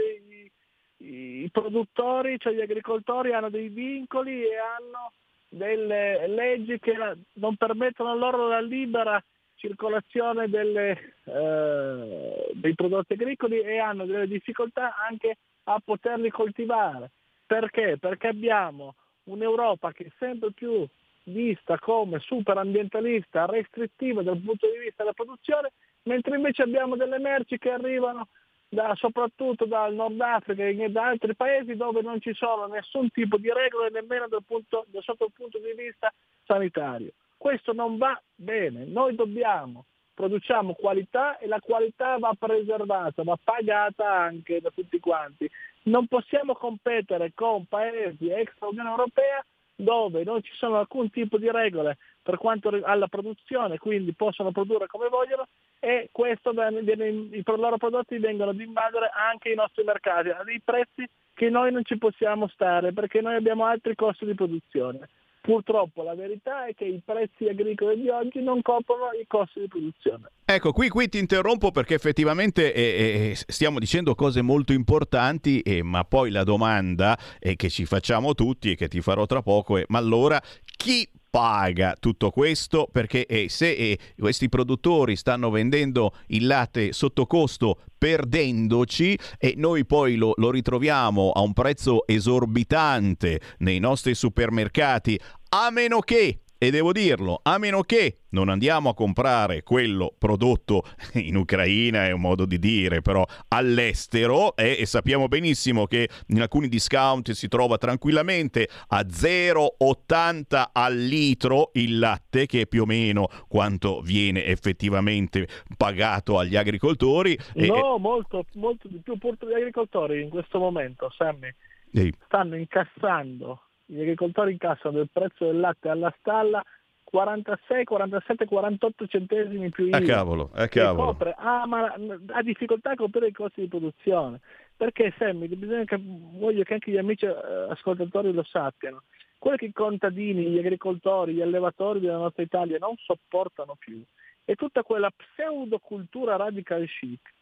S11: i, i produttori, cioè gli agricoltori hanno dei vincoli e hanno delle leggi che non permettono loro la libera circolazione delle, eh, dei prodotti agricoli e hanno delle difficoltà anche a poterli coltivare. Perché? Perché abbiamo un'Europa che è sempre più vista come super ambientalista, restrittiva dal punto di vista della produzione, mentre invece abbiamo delle merci che arrivano da, soprattutto dal Nord Africa e da altri paesi dove non ci sono nessun tipo di regole nemmeno punto, sotto il punto di vista sanitario. Questo non va bene, noi dobbiamo, produciamo qualità e la qualità va preservata, va pagata anche da tutti quanti. Non possiamo competere con paesi extra Unione Europea dove non ci sono alcun tipo di regole per quanto alla produzione, quindi possono produrre come vogliono e questo viene, i loro prodotti vengono ad invadere anche i nostri mercati a dei prezzi che noi non ci possiamo stare perché noi abbiamo altri costi di produzione. Purtroppo la verità è che i prezzi agricoli di oggi non coprono i costi di produzione.
S2: Ecco, qui, qui ti interrompo perché effettivamente eh, eh, stiamo dicendo cose molto importanti, eh, ma poi la domanda che ci facciamo tutti e che ti farò tra poco è ma allora chi paga tutto questo perché eh, se eh, questi produttori stanno vendendo il latte sotto costo perdendoci e noi poi lo, lo ritroviamo a un prezzo esorbitante nei nostri supermercati a meno che e devo dirlo, a meno che non andiamo a comprare quello prodotto in Ucraina, è un modo di dire, però all'estero, eh, e sappiamo benissimo che in alcuni discount si trova tranquillamente a 0,80 al litro il latte, che è più o meno quanto viene effettivamente pagato agli agricoltori.
S11: No, e... molto, molto di più. Gli agricoltori in questo momento, Sammy, Ehi. stanno incassando gli agricoltori incassano il prezzo del latte alla stalla 46, 47, 48 centesimi più IVA.
S2: A cavolo, a cavolo.
S11: Copre, ah, ma ha difficoltà a coprire i costi di produzione. Perché Sammy, bisogna che, voglio che anche gli amici eh, ascoltatori lo sappiano, quello che i contadini, gli agricoltori, gli allevatori della nostra Italia non sopportano più è tutta quella pseudocultura radical chic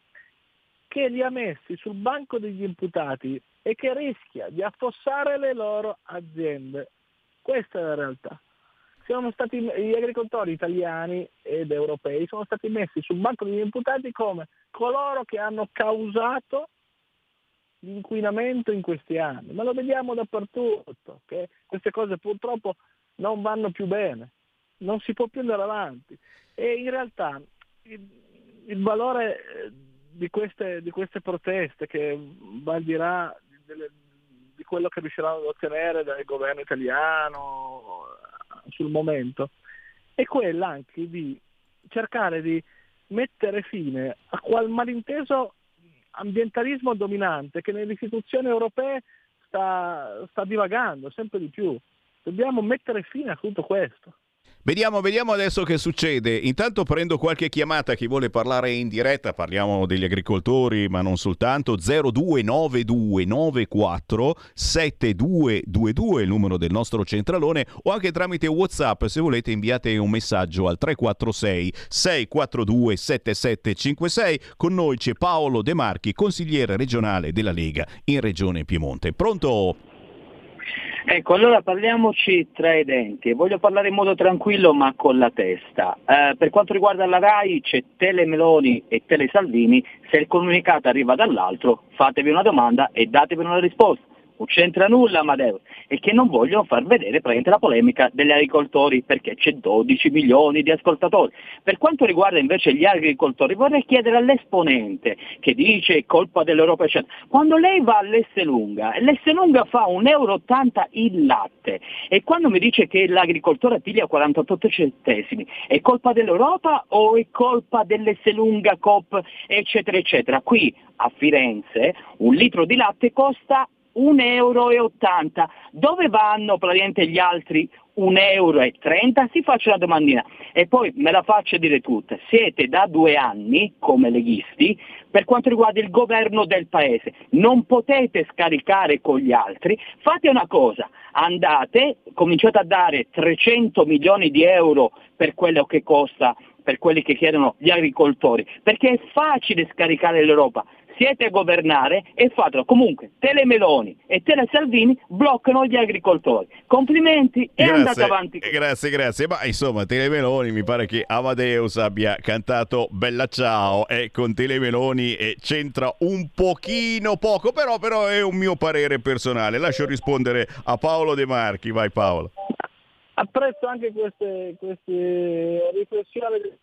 S11: che li ha messi sul banco degli imputati e che rischia di affossare le loro aziende. Questa è la realtà. Stati, gli agricoltori italiani ed europei sono stati messi sul banco degli imputati come coloro che hanno causato l'inquinamento in questi anni, ma lo vediamo dappertutto, che queste cose purtroppo non vanno più bene, non si può più andare avanti e in realtà il, il valore di queste, di queste proteste che va al di là delle, di quello che riusciranno ad ottenere dal governo italiano sul momento, è quella anche di cercare di mettere fine a quel malinteso ambientalismo dominante che nelle istituzioni europee sta, sta divagando sempre di più. Dobbiamo mettere fine a tutto questo.
S2: Vediamo, vediamo adesso che succede. Intanto prendo qualche chiamata, chi vuole parlare in diretta, parliamo degli agricoltori, ma non soltanto. 029294 7222 il numero del nostro centralone o anche tramite WhatsApp se volete inviate un messaggio al 346 642 7756. Con noi c'è Paolo De Marchi, consigliere regionale della Lega in Regione Piemonte. Pronto?
S14: Ecco, allora parliamoci tra i denti. Voglio parlare in modo tranquillo ma con la testa. Eh, per quanto riguarda la RAI c'è Tele Meloni e Tele Salvini, se il comunicato arriva dall'altro fatevi una domanda e datevi una risposta non c'entra nulla Amadeus, e che non vogliono far vedere praticamente la polemica degli agricoltori perché c'è 12 milioni di ascoltatori. Per quanto riguarda invece gli agricoltori vorrei chiedere all'esponente che dice è colpa dell'Europa eccetera, quando lei va all'Esselunga, l'Esselunga fa 1,80 euro il latte e quando mi dice che l'agricoltore piglia 48 centesimi, è colpa dell'Europa o è colpa dell'Esselunga Coop eccetera eccetera? Qui a Firenze un litro di latte costa 1,80 euro. Dove vanno praticamente gli altri 1,30 euro? Si faccia la domandina e poi me la faccia dire tutta. Siete da due anni, come leghisti, per quanto riguarda il governo del paese. Non potete scaricare con gli altri. Fate una cosa, andate, cominciate a dare 300 milioni di euro per quello che costa per quelli che chiedono gli agricoltori, perché è facile scaricare l'Europa, siete a governare e fatelo. Comunque, Tele Meloni e Tele Salvini bloccano gli agricoltori. Complimenti e
S2: Grazie,
S14: andate avanti.
S2: Grazie, grazie. Ma insomma, Telemeloni mi pare che Amadeus abbia cantato Bella Ciao e con Telemeloni eh, c'entra un pochino poco, però, però è un mio parere personale. Lascio rispondere a Paolo De Marchi. Vai Paolo.
S11: Apprezzo anche queste, queste riflessioni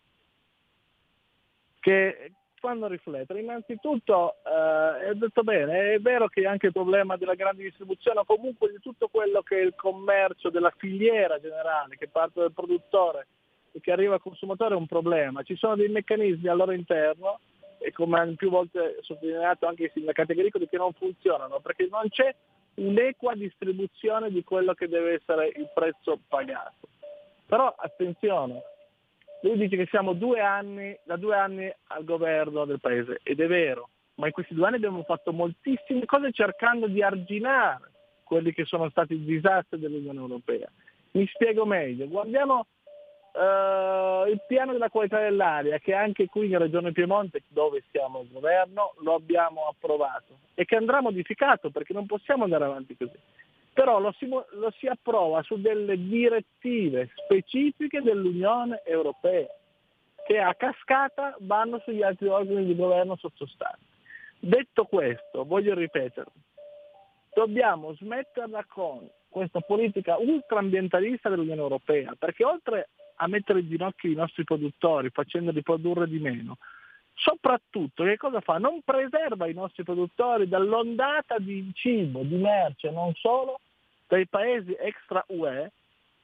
S11: che fanno riflettere. Innanzitutto, eh, è detto bene, è vero che anche il problema della grande distribuzione o comunque di tutto quello che è il commercio, della filiera generale, che parte dal produttore e che arriva al consumatore è un problema. Ci sono dei meccanismi al loro interno e come hanno più volte sottolineato anche i sindacati agricoli che non funzionano perché non c'è un'equa distribuzione di quello che deve essere il prezzo pagato. Però attenzione, lui dice che siamo due anni, da due anni al governo del paese ed è vero, ma in questi due anni abbiamo fatto moltissime cose cercando di arginare quelli che sono stati i disastri dell'Unione Europea. Mi spiego meglio, guardiamo Uh, il piano della qualità dell'aria che anche qui in Regione Piemonte dove siamo al governo lo abbiamo approvato e che andrà modificato perché non possiamo andare avanti così. Però lo si, lo si approva su delle direttive specifiche dell'Unione Europea che a cascata vanno sugli altri organi di governo sottostanti. Detto questo, voglio ripeterlo, dobbiamo smetterla con questa politica ultraambientalista dell'Unione Europea, perché oltre a mettere in ginocchio i nostri produttori facendoli produrre di meno. Soprattutto che cosa fa? Non preserva i nostri produttori dall'ondata di cibo, di merce, non solo dai paesi extra UE,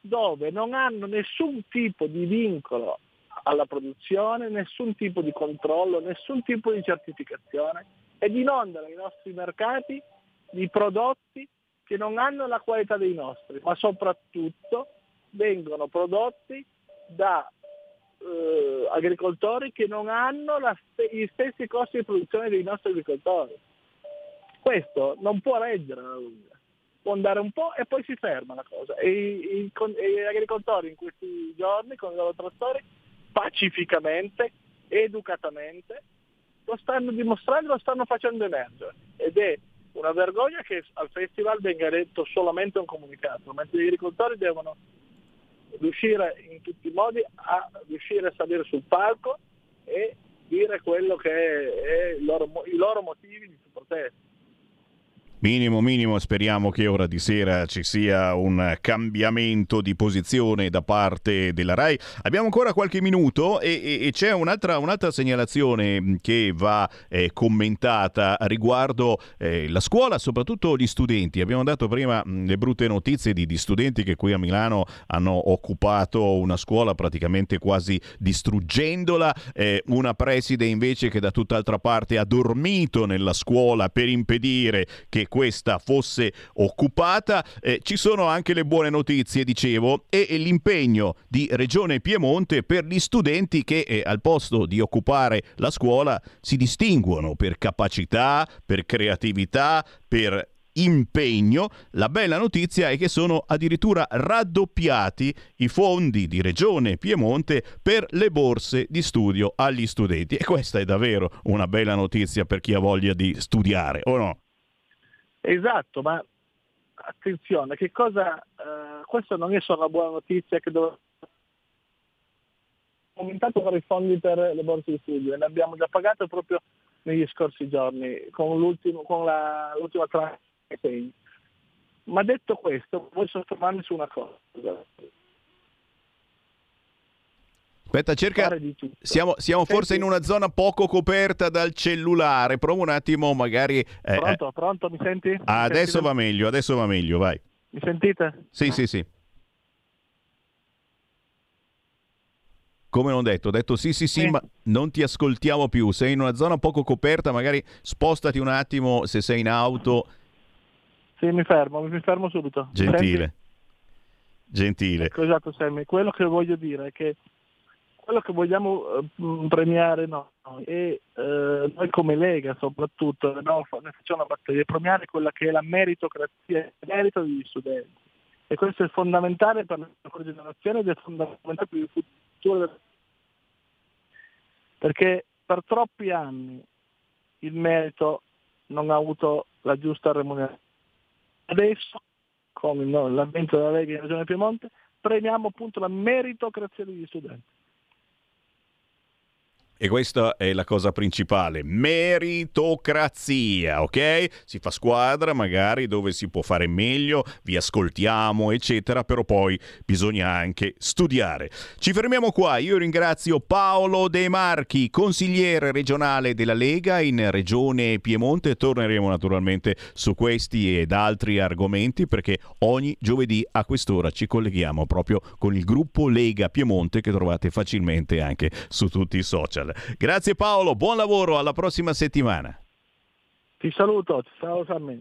S11: dove non hanno nessun tipo di vincolo alla produzione, nessun tipo di controllo, nessun tipo di certificazione ed inondano i nostri mercati di prodotti che non hanno la qualità dei nostri, ma soprattutto vengono prodotti da eh, agricoltori che non hanno st- gli stessi costi di produzione dei nostri agricoltori. Questo non può reggere la lunga, può andare un po' e poi si ferma la cosa. E, i, i, gli agricoltori in questi giorni con i loro trattori pacificamente, educatamente, lo stanno dimostrando, lo stanno facendo emergere ed è una vergogna che al festival venga detto solamente un comunicato, mentre gli agricoltori devono riuscire in tutti i modi a riuscire a salire sul palco e dire quello che è, è loro, i loro motivi di protesta.
S2: Minimo, minimo, speriamo che ora di sera ci sia un cambiamento di posizione da parte della RAI. Abbiamo ancora qualche minuto e, e, e c'è un'altra, un'altra, segnalazione che va eh, commentata riguardo eh, la scuola, soprattutto gli studenti. Abbiamo dato prima mh, le brutte notizie di, di, studenti che qui a Milano hanno occupato una scuola praticamente quasi distruggendola, eh, una preside invece che da tutt'altra parte ha dormito nella scuola per impedire che questa fosse occupata. Eh, ci sono anche le buone notizie, dicevo, e, e l'impegno di Regione Piemonte per gli studenti che eh, al posto di occupare la scuola si distinguono per capacità, per creatività, per impegno. La bella notizia è che sono addirittura raddoppiati i fondi di Regione Piemonte per le borse di studio agli studenti e questa è davvero una bella notizia per chi ha voglia di studiare, o no?
S11: Esatto, ma attenzione, che cosa, eh, questa non è solo una buona notizia che dove aumentato per i fondi per le borse di studio e ne abbiamo già pagato proprio negli scorsi giorni con, con la, l'ultima tranche. Ma detto questo, voglio soffermarmi su una cosa.
S2: Aspetta, cerca. Siamo, siamo forse in una zona poco coperta dal cellulare. Provo un attimo, magari.
S11: Eh, pronto, pronto, mi senti? Mi
S2: adesso
S11: sentite?
S2: va meglio, adesso va meglio, vai.
S11: Mi sentite?
S2: Sì, sì, sì. Come non detto, ho detto sì, sì, sì, eh. ma non ti ascoltiamo più. Sei in una zona poco coperta, magari spostati un attimo se sei in auto.
S11: Sì, mi fermo, mi fermo subito.
S2: Gentile. Gentile.
S11: Ecco, esatto, Sammy. Quello che voglio dire è che quello che vogliamo eh, premiare noi e eh, noi come Lega soprattutto no, facciamo una battaglia premiare quella che è la meritocrazia il merito degli studenti e questo è fondamentale per la nostra generazione ed è fondamentale per il futuro perché per troppi anni il merito non ha avuto la giusta remunerazione. Adesso, con l'avvento della Lega in Regione Piemonte, premiamo appunto la meritocrazia degli studenti.
S2: E questa è la cosa principale, meritocrazia, ok? Si fa squadra magari dove si può fare meglio, vi ascoltiamo, eccetera, però poi bisogna anche studiare. Ci fermiamo qua, io ringrazio Paolo De Marchi, consigliere regionale della Lega in Regione Piemonte, torneremo naturalmente su questi ed altri argomenti perché ogni giovedì a quest'ora ci colleghiamo proprio con il gruppo Lega Piemonte che trovate facilmente anche su tutti i social. Grazie Paolo, buon lavoro, alla prossima settimana.
S11: Ti saluto, ciao Sammy.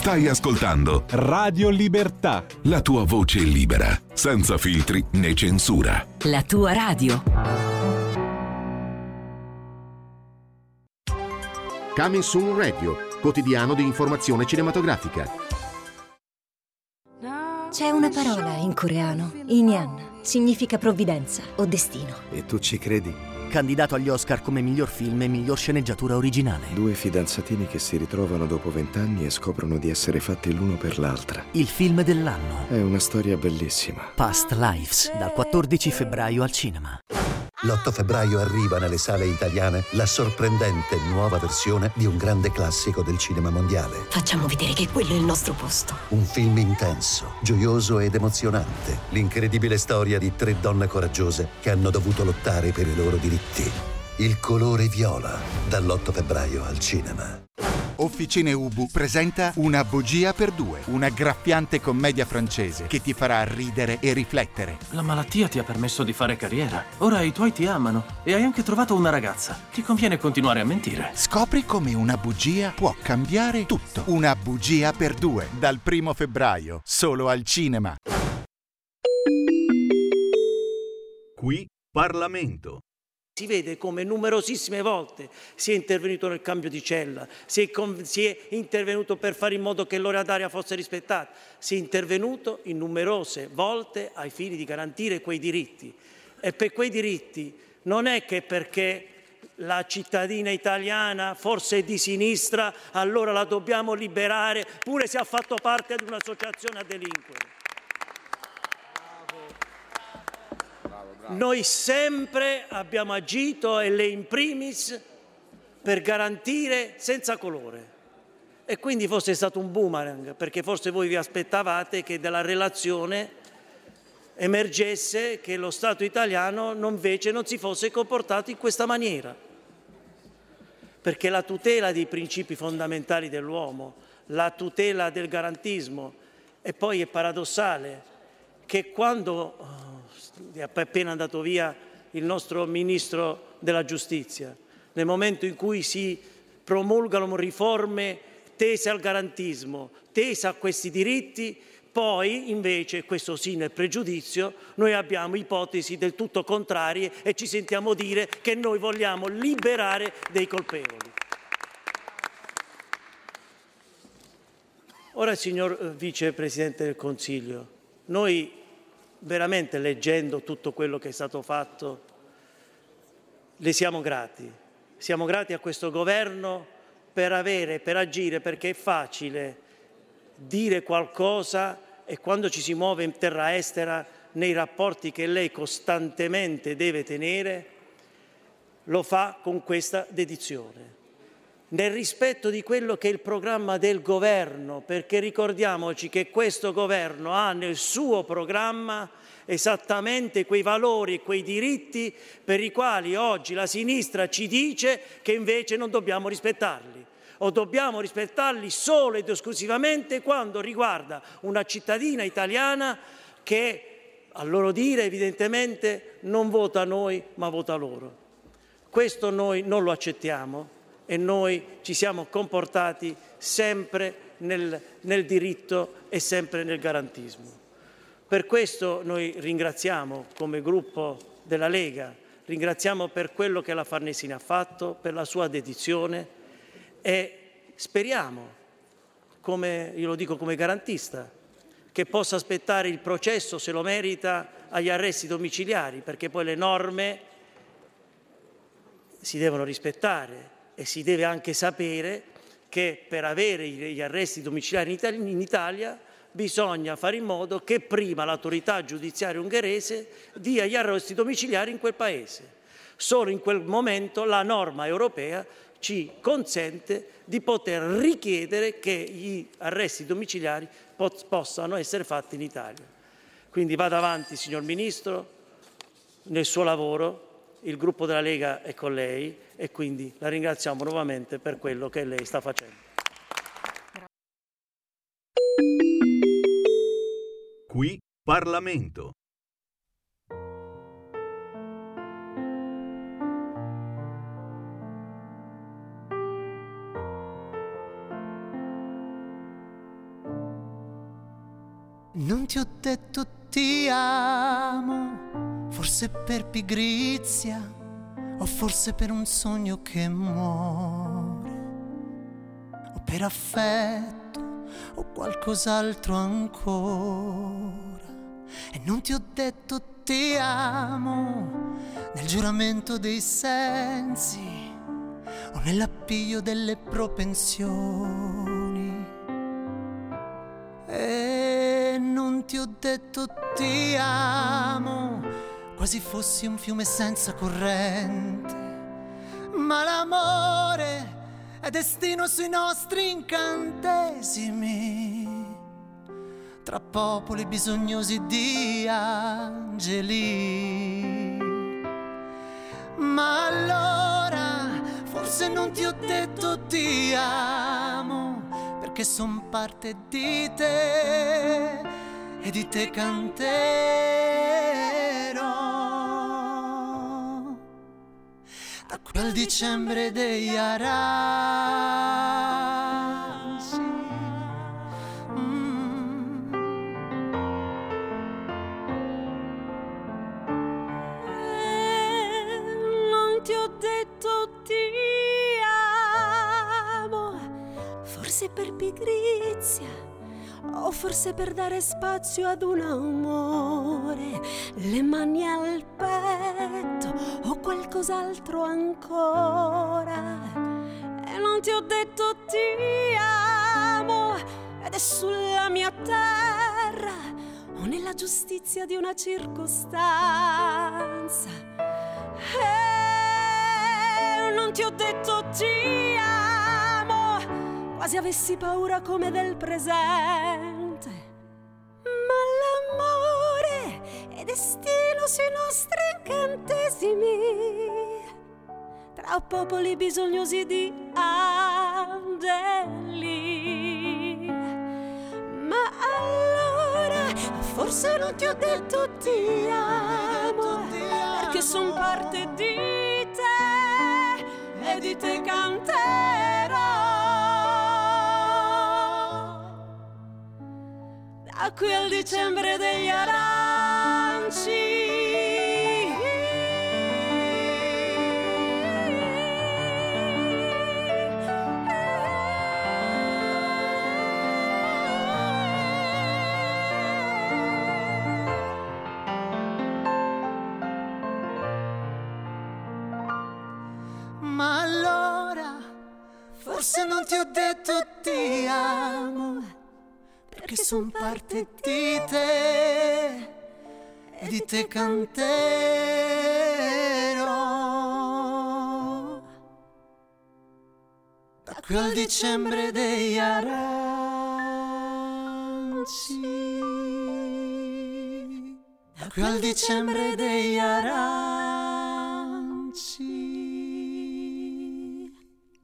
S9: Stai ascoltando
S10: Radio Libertà.
S9: La tua voce libera, senza filtri né censura.
S15: La tua radio.
S16: Coming Soon Radio, quotidiano di informazione cinematografica.
S17: C'è una parola in coreano, Inyan. Significa provvidenza o destino.
S18: E tu ci credi?
S19: Candidato agli Oscar come miglior film e miglior sceneggiatura originale.
S18: Due fidanzatini che si ritrovano dopo vent'anni e scoprono di essere fatti l'uno per l'altra.
S19: Il film dell'anno.
S18: È una storia bellissima.
S19: Past Lives, dal 14 febbraio al cinema.
S20: L'8 febbraio arriva nelle sale italiane la sorprendente nuova versione di un grande classico del cinema mondiale.
S17: Facciamo vedere che quello è il nostro posto.
S20: Un film intenso, gioioso ed emozionante. L'incredibile storia di tre donne coraggiose che hanno dovuto lottare per i loro diritti. Il colore viola, dall'8 febbraio al cinema.
S21: Officine Ubu presenta Una bugia per due, una graffiante commedia francese che ti farà ridere e riflettere.
S22: La malattia ti ha permesso di fare carriera. Ora i tuoi ti amano e hai anche trovato una ragazza. Ti conviene continuare a mentire.
S21: Scopri come una bugia può cambiare tutto. Una bugia per due, dal primo febbraio, solo al cinema.
S2: Qui Parlamento
S13: si vede come numerosissime volte si è intervenuto nel cambio di cella, si è, si è, intervenuto per fare in modo che l'ora d'aria fosse rispettata, si è intervenuto in numerose volte ai fini di garantire quei diritti. E per quei diritti non è che perché la cittadina italiana forse è di sinistra, allora la dobbiamo liberare, pure se ha fatto parte di un'associazione a delinquere. Noi sempre abbiamo agito, e lei in primis, per garantire senza colore. E quindi forse è stato un boomerang, perché forse voi vi aspettavate che dalla relazione emergesse che lo Stato italiano non, invece non si fosse comportato in questa maniera. Perché la tutela dei principi fondamentali dell'uomo, la tutela del garantismo, e poi è paradossale che quando è appena andato via il nostro Ministro della Giustizia, nel momento in cui si promulgano riforme tese al garantismo, tese a questi diritti, poi invece, questo sì nel pregiudizio, noi abbiamo ipotesi del tutto contrarie e ci sentiamo dire che noi vogliamo liberare dei colpevoli. Ora, signor eh, Vicepresidente del Consiglio, noi veramente leggendo tutto quello che è stato fatto, le siamo grati. Siamo grati a questo governo per avere, per agire, perché è facile dire qualcosa e quando ci si muove in terra estera nei rapporti che lei costantemente deve tenere, lo fa con questa dedizione nel rispetto di quello che è il programma del governo, perché ricordiamoci che questo governo ha nel suo programma esattamente quei valori e quei diritti per i quali oggi la sinistra ci dice che invece non dobbiamo rispettarli o dobbiamo rispettarli solo ed esclusivamente quando riguarda una cittadina italiana che a loro dire evidentemente non vota noi ma vota loro. Questo noi non lo accettiamo e noi ci siamo comportati sempre nel, nel diritto e sempre nel garantismo. Per questo noi ringraziamo come gruppo della Lega, ringraziamo per quello che la Farnesina ha fatto, per la sua dedizione e speriamo, come io lo dico come garantista, che possa aspettare il processo, se lo merita, agli arresti domiciliari, perché poi le norme si devono rispettare e si deve anche sapere che per avere gli arresti domiciliari in Italia bisogna fare in modo che prima l'autorità giudiziaria ungherese dia gli arresti domiciliari in quel paese. Solo in quel momento la norma europea ci consente di poter richiedere che gli arresti domiciliari possano essere fatti in Italia. Quindi vada avanti, signor Ministro, nel suo lavoro, il gruppo della Lega è con lei e quindi la ringraziamo nuovamente per quello che lei sta facendo.
S2: Qui Parlamento.
S23: Non ti ho detto ti amo, forse per pigrizia o forse per un sogno che muore, o per affetto o qualcos'altro ancora. E non ti ho detto ti amo nel giuramento dei sensi o nell'appiglio delle propensioni. E non ti ho detto ti amo, quasi fossi un fiume senza corrente. Ma l'amore è destino sui nostri incantesimi, tra popoli bisognosi di angeli. Ma allora forse non ti ho detto ti amo, perché son parte di te e di te canterò. Al dicembre degli aranci. Mm.
S24: Non ti ho detto ti amo, forse per pigrizia o forse per dare spazio ad un amore, le mani al petto o qualcos'altro ancora. E non ti ho detto ti amo ed è sulla mia terra o nella giustizia di una circostanza. E non ti ho detto ti amo, quasi avessi paura come del presente. Ma l'amore è destino sui nostri incantesimi, tra popoli bisognosi di angeli. Ma allora forse non ti ho detto ti amo, perché son parte di te e di te canterò. Da qui al dicembre degli aranci.
S23: Ma allora forse non ti ho detto ti amo, son parte di te e di te canterò. Da qui al dicembre degli aranci. Da qui al dicembre degli aranci.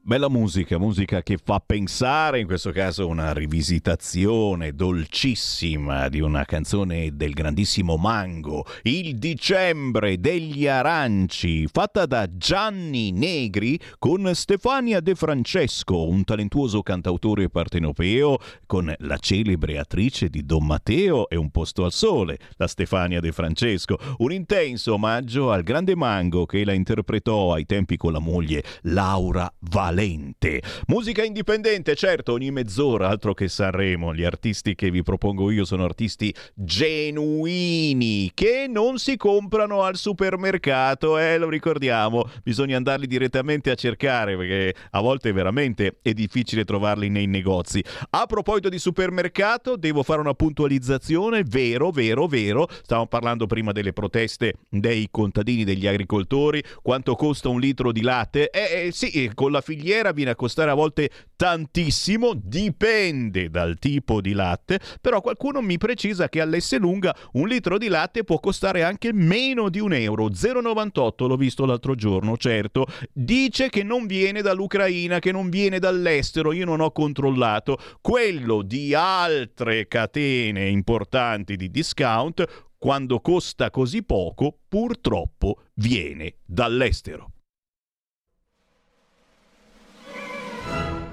S2: Bella musica, musica che fa pensare, in questo caso una rivisitazione dolcissima di una canzone del grandissimo Mango, Il dicembre degli aranci, fatta da Gianni Negri con Stefania De Francesco, un talentuoso cantautore partenopeo con la celebre attrice di Don Matteo e Un posto al sole, la Stefania De Francesco, un intenso omaggio al grande Mango che la interpretò ai tempi con la moglie Laura Valente Valente. Musica indipendente, certo, ogni mezz'ora, altro che Sanremo. Gli artisti che vi propongo io sono artisti genuini che non si comprano al supermercato, eh, lo ricordiamo. Bisogna andarli direttamente a cercare perché a volte veramente è difficile trovarli nei negozi. A proposito di supermercato, devo fare una puntualizzazione, vero, vero, vero. Stavamo parlando prima delle proteste dei contadini, degli agricoltori, quanto costa un litro di latte. Eh, eh sì, con la figlia filiera viene a costare a volte tantissimo, dipende dal tipo di latte, però qualcuno mi precisa che all'Esselunga un litro di latte può costare anche meno di un euro, 0,98 l'ho visto l'altro giorno, certo, dice che non viene dall'Ucraina, che non viene dall'estero, io non ho controllato, quello di altre catene importanti di discount, quando costa così poco, purtroppo viene dall'estero.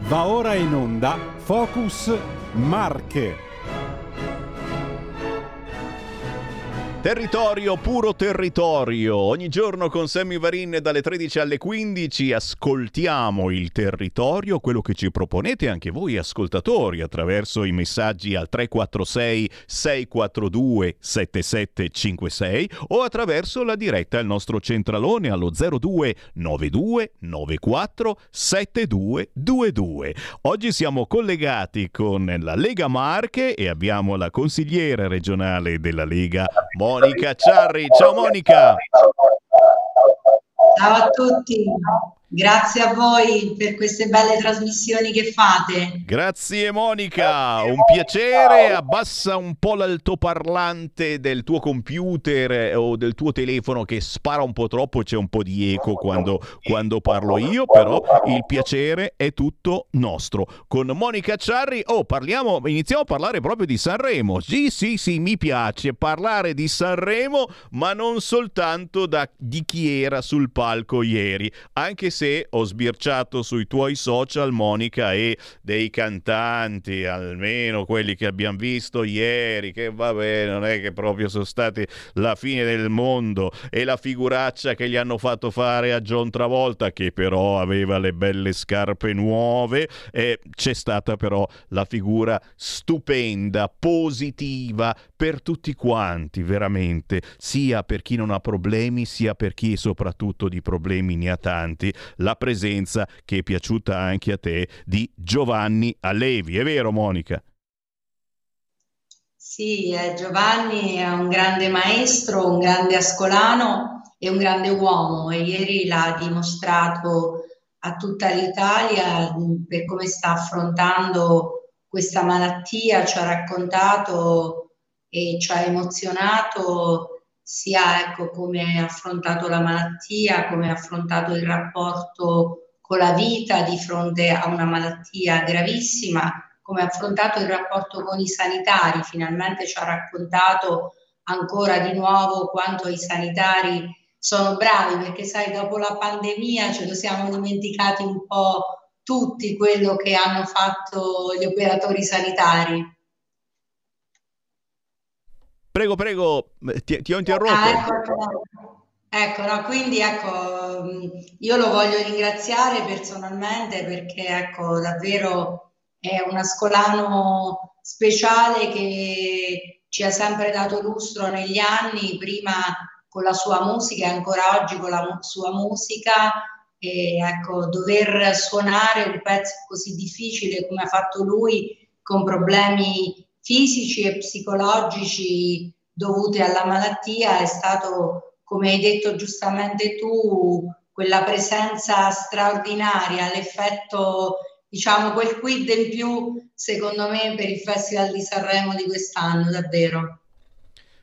S10: Va ora in onda Focus Marche.
S2: Territorio, puro territorio. Ogni giorno con Sammy Varin dalle 13 alle 15 ascoltiamo il territorio, quello che ci proponete anche voi ascoltatori attraverso i messaggi al 346 642 7756 o attraverso la diretta al nostro centralone allo 02 92 94 7222. Oggi siamo collegati con la Lega Marche e abbiamo la consigliera regionale della Lega Monica Ciarri. Ciao Monica.
S25: Ciao a tutti. Grazie a voi per queste belle trasmissioni che fate.
S2: Grazie Monica, un piacere. Abbassa un po' l'altoparlante del tuo computer eh, o del tuo telefono che spara un po' troppo, c'è un po' di eco quando, quando parlo io, però il piacere è tutto nostro. Con Monica Ciarri, oh, parliamo, iniziamo a parlare proprio di Sanremo. Sì, sì, sì, mi piace parlare di Sanremo, ma non soltanto da, di chi era sul palco ieri, anche se se ho sbirciato sui tuoi social, Monica, e dei cantanti, almeno quelli che abbiamo visto ieri, che vabbè, non è che proprio sono stati la fine del mondo, e la figuraccia che gli hanno fatto fare a John Travolta, che però aveva le belle scarpe nuove, e c'è stata però la figura stupenda, positiva per tutti quanti, veramente, sia per chi non ha problemi, sia per chi soprattutto di problemi ne ha tanti la presenza che è piaciuta anche a te di Giovanni Allevi. È vero Monica?
S25: Sì, eh, Giovanni è un grande maestro, un grande ascolano e un grande uomo e ieri l'ha dimostrato a tutta l'Italia per come sta affrontando questa malattia, ci ha raccontato e ci ha emozionato sia ecco, come ha affrontato la malattia, come ha affrontato il rapporto con la vita di fronte a una malattia gravissima, come ha affrontato il rapporto con i sanitari. Finalmente ci ha raccontato ancora di nuovo quanto i sanitari sono bravi, perché sai, dopo la pandemia ce lo siamo dimenticati un po' tutti quello che hanno fatto gli operatori sanitari.
S2: Prego, prego, ti, ti ho interrotto. Ah,
S25: ecco, ecco no, quindi ecco, io lo voglio ringraziare personalmente perché ecco, davvero è un ascolano speciale che ci ha sempre dato lustro negli anni, prima con la sua musica e ancora oggi con la sua musica. E ecco, dover suonare un pezzo così difficile come ha fatto lui, con problemi fisici e psicologici dovuti alla malattia è stato, come hai detto giustamente tu, quella presenza straordinaria, l'effetto, diciamo, quel quid in più, secondo me, per il Festival di Sanremo di quest'anno, davvero.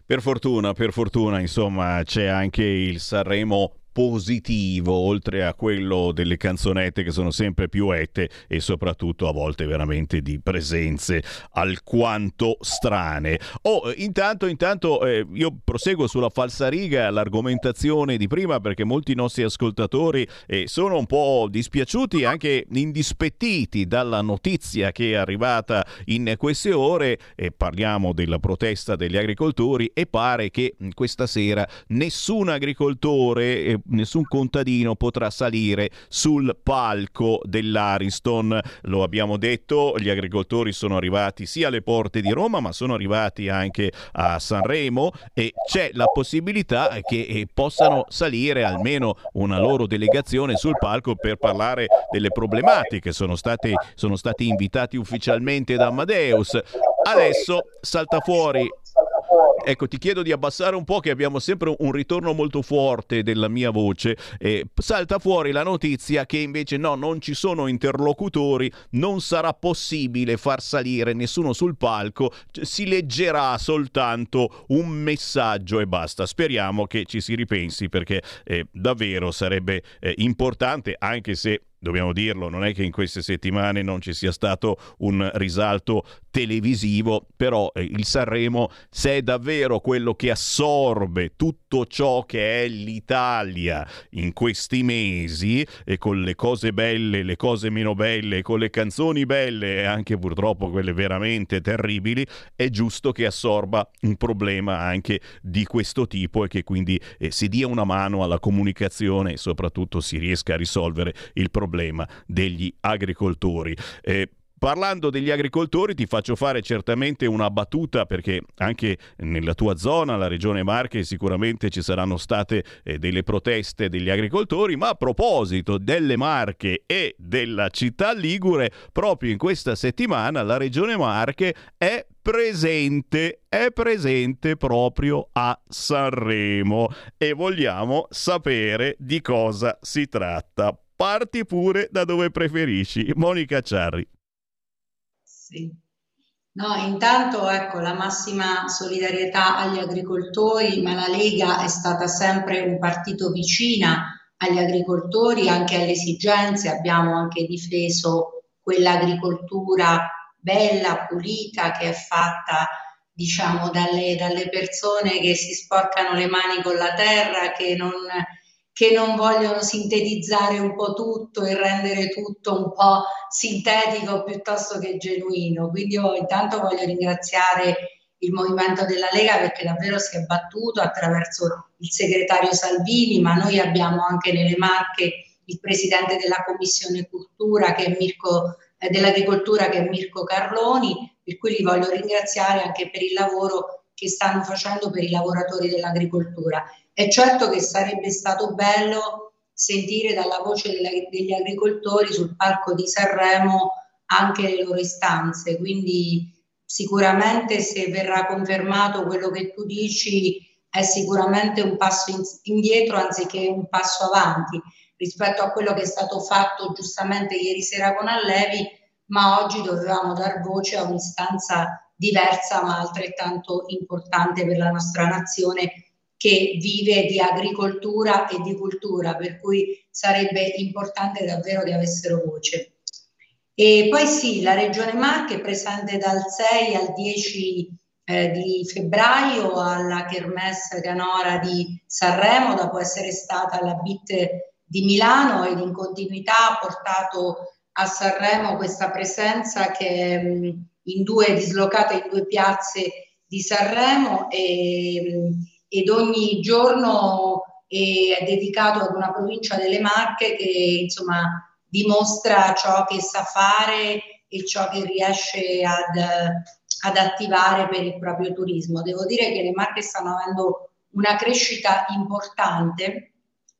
S2: Per fortuna, per fortuna, insomma, c'è anche il Sanremo positivo, oltre a quello delle canzonette che sono sempre più ette e soprattutto a volte veramente di presenze alquanto strane. Oh, intanto, intanto eh, io proseguo sulla falsariga l'argomentazione di prima perché molti nostri ascoltatori eh, sono un po' dispiaciuti, anche indispettiti dalla notizia che è arrivata in queste ore e parliamo della protesta degli agricoltori e pare che questa sera nessun agricoltore eh, nessun contadino potrà salire sul palco dell'Ariston. Lo abbiamo detto, gli agricoltori sono arrivati sia alle porte di Roma, ma sono arrivati anche a Sanremo e c'è la possibilità che eh, possano salire almeno una loro delegazione sul palco per parlare delle problematiche. Sono, state, sono stati invitati ufficialmente da Amadeus. Adesso salta fuori Ecco, ti chiedo di abbassare un po' che abbiamo sempre un ritorno molto forte della mia voce. Eh, salta fuori la notizia che invece no, non ci sono interlocutori, non sarà possibile far salire nessuno sul palco, si leggerà soltanto un messaggio e basta. Speriamo che ci si ripensi perché eh, davvero sarebbe eh, importante, anche se dobbiamo dirlo, non è che in queste settimane non ci sia stato un risalto televisivo, però eh, il Sanremo, se è davvero quello che assorbe tutto ciò che è l'Italia in questi mesi, e con le cose belle, le cose meno belle, con le canzoni belle e anche purtroppo quelle veramente terribili, è giusto che assorba un problema anche di questo tipo e che quindi eh, si dia una mano alla comunicazione e soprattutto si riesca a risolvere il problema problema degli agricoltori. Eh, Parlando degli agricoltori ti faccio fare certamente una battuta perché anche nella tua zona, la regione Marche, sicuramente ci saranno state eh, delle proteste degli agricoltori, ma a proposito delle Marche e della città Ligure, proprio in questa settimana la regione Marche è presente, è presente proprio a Sanremo e vogliamo sapere di cosa si tratta parti pure da dove preferisci. Monica Ciarri.
S25: Sì. No, intanto ecco la massima solidarietà agli agricoltori, ma la Lega è stata sempre un partito vicina agli agricoltori, anche alle esigenze, abbiamo anche difeso quell'agricoltura bella, pulita, che è fatta diciamo dalle, dalle persone che si sporcano le mani con la terra, che non che non vogliono sintetizzare un po' tutto e rendere tutto un po' sintetico piuttosto che genuino. Quindi io intanto voglio ringraziare il movimento della Lega perché davvero si è battuto attraverso il segretario Salvini, ma noi abbiamo anche nelle Marche il presidente della Commissione Cultura che è Mirko, eh, dell'Agricoltura che è Mirko Carloni, per cui li voglio ringraziare anche per il lavoro che stanno facendo per i lavoratori dell'agricoltura. È certo che sarebbe stato bello sentire dalla voce degli agricoltori sul palco di Sanremo anche le loro istanze, quindi sicuramente se verrà confermato quello che tu dici è sicuramente un passo indietro anziché un passo avanti rispetto a quello che è stato fatto giustamente ieri sera con Allevi, ma oggi dovevamo dar voce a un'istanza diversa ma altrettanto importante per la nostra nazione che vive di agricoltura e di cultura, per cui sarebbe importante davvero che avessero voce. E poi sì, la Regione Marche è presente dal 6 al 10 eh, di febbraio alla Kermesse Canora di Sanremo, dopo essere stata alla BIT di Milano ed in continuità ha portato a Sanremo questa presenza che è in due, dislocata in due piazze di Sanremo e ed ogni giorno è dedicato ad una provincia delle Marche che insomma dimostra ciò che sa fare e ciò che riesce ad, ad attivare per il proprio turismo. Devo dire che le Marche stanno avendo una crescita importante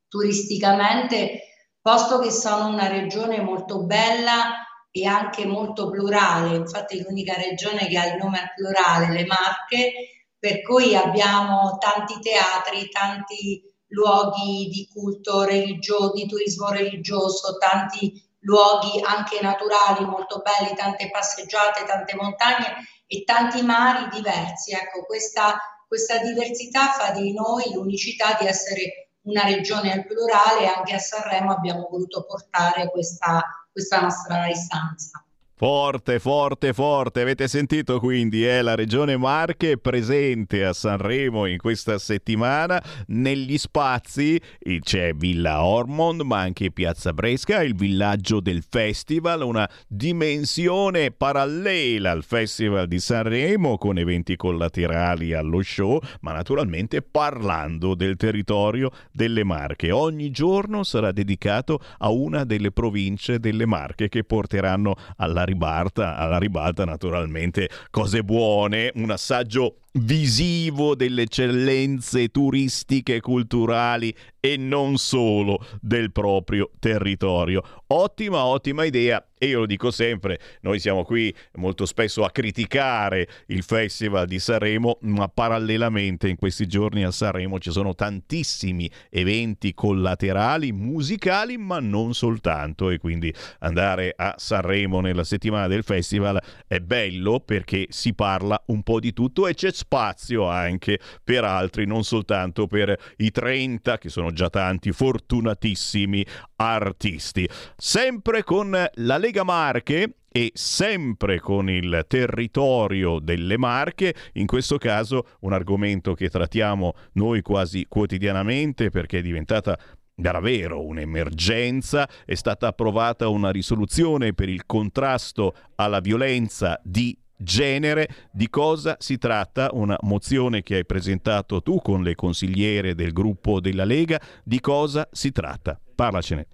S25: turisticamente, posto che sono una regione molto bella e anche molto plurale, infatti l'unica regione che ha il nome al plurale, le Marche, per cui abbiamo tanti teatri, tanti luoghi di culto religioso, di turismo religioso, tanti luoghi anche naturali molto belli, tante passeggiate, tante montagne e tanti mari diversi. Ecco, questa, questa diversità fa di noi l'unicità di essere una regione al plurale e anche a Sanremo abbiamo voluto portare questa, questa nostra istanza.
S2: Forte, forte, forte. Avete sentito quindi, eh? la Regione Marche è presente a Sanremo in questa settimana. Negli spazi c'è Villa Ormond, ma anche Piazza Bresca, il villaggio del festival, una dimensione parallela al Festival di Sanremo con eventi collaterali allo show, ma naturalmente parlando del territorio delle Marche. Ogni giorno sarà dedicato a una delle province delle Marche che porteranno alla ribalta, alla ribalta naturalmente cose buone, un assaggio visivo delle eccellenze turistiche culturali e non solo del proprio territorio. Ottima, ottima idea e io lo dico sempre, noi siamo qui molto spesso a criticare il Festival di Sanremo, ma parallelamente in questi giorni a Sanremo ci sono tantissimi eventi collaterali musicali, ma non soltanto e quindi andare a Sanremo nella settimana del festival è bello perché si parla un po' di tutto e c'è spazio anche per altri, non soltanto per i 30 che sono già tanti fortunatissimi artisti. Sempre con la Lega Marche e sempre con il territorio delle Marche, in questo caso un argomento che trattiamo noi quasi quotidianamente perché è diventata davvero un'emergenza, è stata approvata una risoluzione per il contrasto alla violenza di genere. Di cosa si tratta? Una mozione che hai presentato tu con le consigliere del gruppo della Lega. Di cosa si tratta? Parlacene.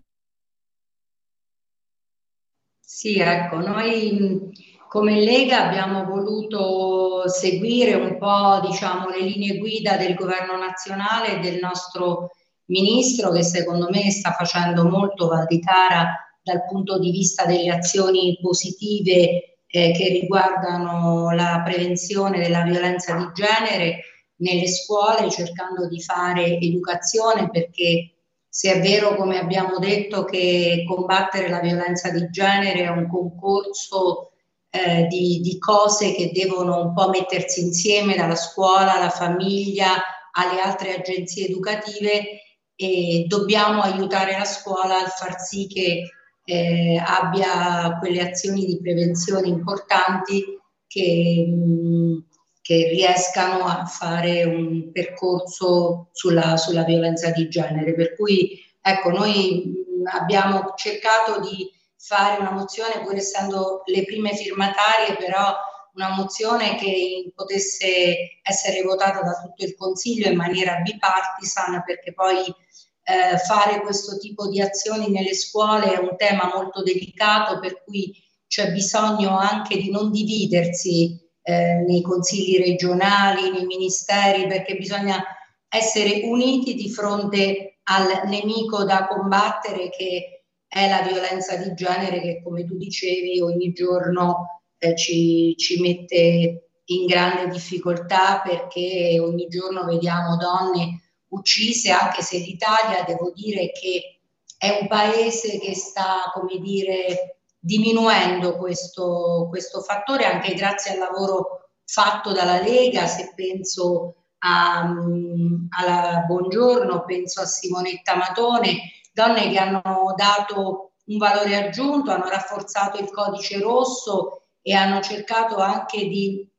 S25: Sì, ecco, noi come Lega abbiamo voluto seguire un po' diciamo, le linee guida del governo nazionale e del nostro ministro che secondo me sta facendo molto Valditara dal punto di vista delle azioni positive eh, che riguardano la prevenzione della violenza di genere nelle scuole, cercando di fare educazione perché se è vero, come abbiamo detto, che combattere la violenza di genere è un concorso eh, di, di, cose che devono un po' mettersi insieme dalla scuola alla famiglia alle altre agenzie educative e dobbiamo aiutare la scuola a far sì che eh, abbia quelle azioni di prevenzione importanti che, che riescano a fare un percorso sulla, sulla, violenza di genere. Per cui ecco, noi abbiamo cercato di fare una mozione, pur essendo le prime firmatarie, però una mozione che potesse essere votata da tutto il Consiglio in maniera bipartisan, perché poi eh, fare questo tipo di azioni nelle scuole è un tema molto delicato per cui c'è bisogno anche di non dividersi eh, nei consigli regionali, nei ministeri, perché bisogna essere uniti di fronte al nemico da combattere che è la violenza di genere che come tu dicevi ogni giorno eh, ci, ci mette in grande difficoltà perché ogni giorno vediamo donne uccise, anche se l'Italia devo dire che è un paese che sta, come dire, diminuendo questo, questo fattore anche grazie al lavoro fatto dalla Lega, se penso a, um, alla Buongiorno, penso a Simonetta Matone, donne che hanno dato un valore aggiunto, hanno rafforzato il codice rosso e hanno cercato anche di,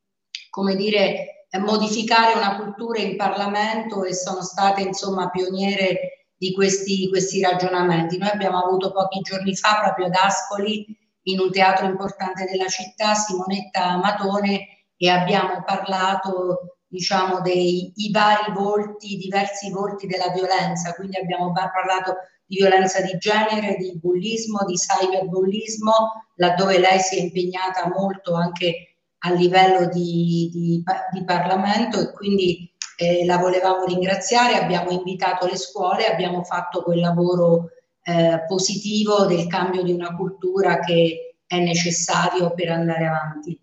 S25: come dire, modificare una cultura in Parlamento e sono state insomma pioniere di questi, questi ragionamenti. Noi abbiamo avuto pochi giorni fa proprio ad Ascoli, in un teatro importante della città, Simonetta Matone, e abbiamo parlato diciamo dei vari volti, diversi volti della violenza, quindi abbiamo parlato di violenza di genere, di bullismo, di cyberbullismo, laddove lei si è impegnata molto anche a livello di, di, di Parlamento e quindi eh, la volevamo ringraziare, abbiamo invitato le scuole, abbiamo fatto quel lavoro eh, positivo del cambio di una cultura che è necessario per andare avanti.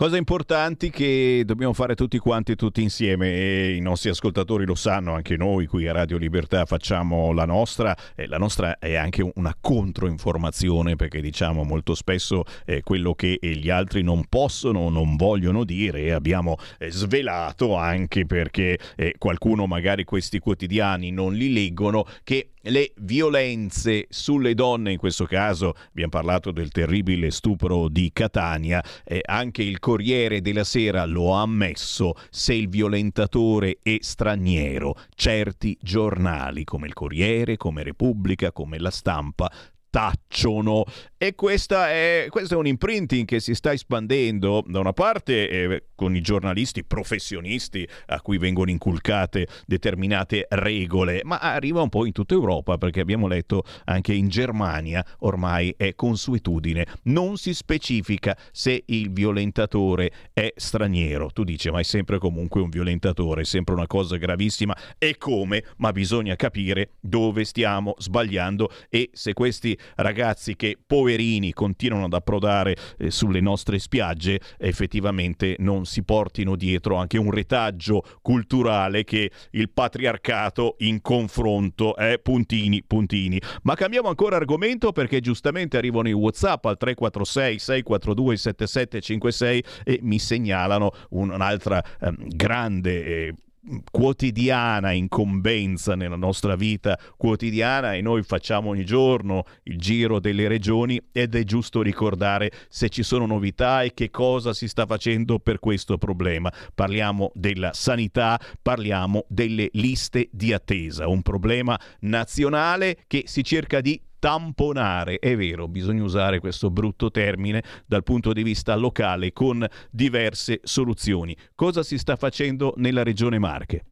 S2: Cose importanti che dobbiamo fare tutti quanti, tutti insieme e i nostri ascoltatori lo sanno, anche noi qui a Radio Libertà facciamo la nostra e la nostra è anche una controinformazione perché diciamo molto spesso quello che gli altri non possono, non vogliono dire e abbiamo eh, svelato anche perché eh, qualcuno magari questi quotidiani non li leggono che le violenze sulle donne, in questo caso abbiamo parlato del terribile stupro di Catania, eh, anche il Corriere della Sera lo ha ammesso, se il violentatore è straniero, certi giornali come il Corriere, come Repubblica, come la stampa tacciono. E questa è, questo è un imprinting che si sta espandendo da una parte eh, con i giornalisti professionisti a cui vengono inculcate determinate regole, ma arriva un po' in tutta Europa perché abbiamo letto anche in Germania ormai è consuetudine, non si specifica se il violentatore è straniero. Tu dici ma è sempre comunque un violentatore, è sempre una cosa gravissima. E come, ma bisogna capire dove stiamo sbagliando e se questi ragazzi che poverini continuano ad approdare eh, sulle nostre spiagge effettivamente non si portino dietro anche un retaggio culturale che il patriarcato in confronto è puntini puntini. Ma cambiamo ancora argomento perché giustamente arrivano i WhatsApp al 346 642 7756 e mi segnalano un'altra eh, grande eh, quotidiana incombenza nella nostra vita quotidiana e noi facciamo ogni giorno il giro delle regioni ed è giusto ricordare se ci sono novità e che cosa si sta facendo per questo problema. Parliamo della sanità, parliamo delle liste di attesa, un problema nazionale che si cerca di tamponare, è vero, bisogna usare questo brutto termine dal punto di vista locale con diverse soluzioni. Cosa si sta facendo nella regione Marche?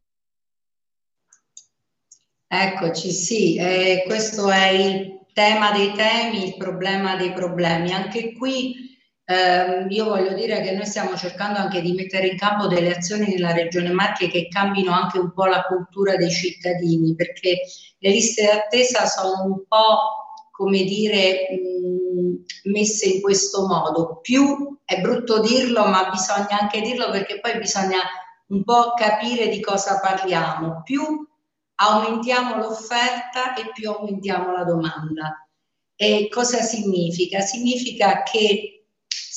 S25: Eccoci, sì, eh, questo è il tema dei temi, il problema dei problemi. Anche qui eh, io voglio dire che noi stiamo cercando anche di mettere in campo delle azioni nella regione Marche che cambino anche un po' la cultura dei cittadini, perché le liste d'attesa sono un po' come dire mh, messe in questo modo. Più è brutto dirlo, ma bisogna anche dirlo perché poi bisogna un po' capire di cosa parliamo. Più aumentiamo l'offerta e più aumentiamo la domanda. E cosa significa? Significa che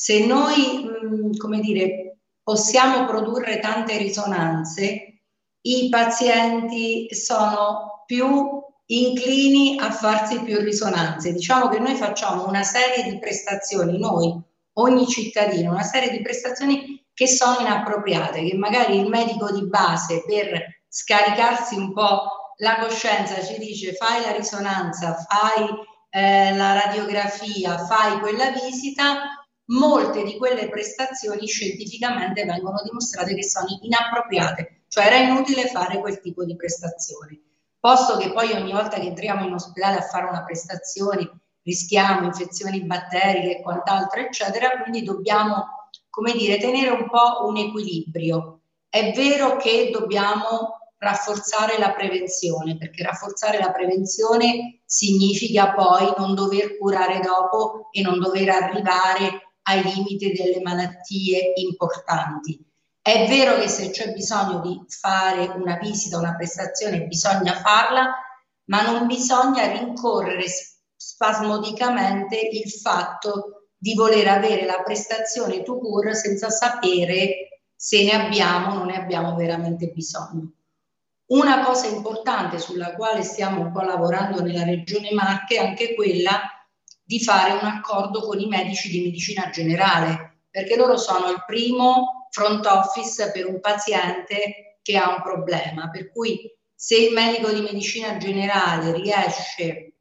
S25: se noi, mh, come dire, possiamo produrre tante risonanze, i pazienti sono più inclini a farsi più risonanze. Diciamo che noi facciamo una serie di prestazioni, noi, ogni cittadino, una serie di prestazioni che sono inappropriate, che magari il medico di base per scaricarsi un po' la coscienza ci dice fai la risonanza, fai eh, la radiografia, fai quella visita, molte di quelle prestazioni scientificamente vengono dimostrate che sono inappropriate, cioè era inutile fare quel tipo di prestazioni. Posto che poi ogni volta che entriamo in ospedale a fare una prestazione rischiamo infezioni batteriche e quant'altro, eccetera, quindi dobbiamo, come dire, tenere un po' un equilibrio. È vero che dobbiamo rafforzare la prevenzione, perché rafforzare la prevenzione significa poi non dover curare dopo e non dover arrivare ai limiti delle malattie importanti. È vero che se c'è bisogno di fare una visita, una prestazione, bisogna farla, ma non bisogna rincorrere spasmodicamente il fatto di voler avere la prestazione to cure senza sapere se ne abbiamo o non ne abbiamo veramente bisogno. Una cosa importante sulla quale stiamo un po' lavorando nella regione Marche è anche quella di fare un accordo con i medici di medicina generale, perché loro sono il primo front office per un paziente che ha un problema. Per cui se il medico di medicina generale riesce,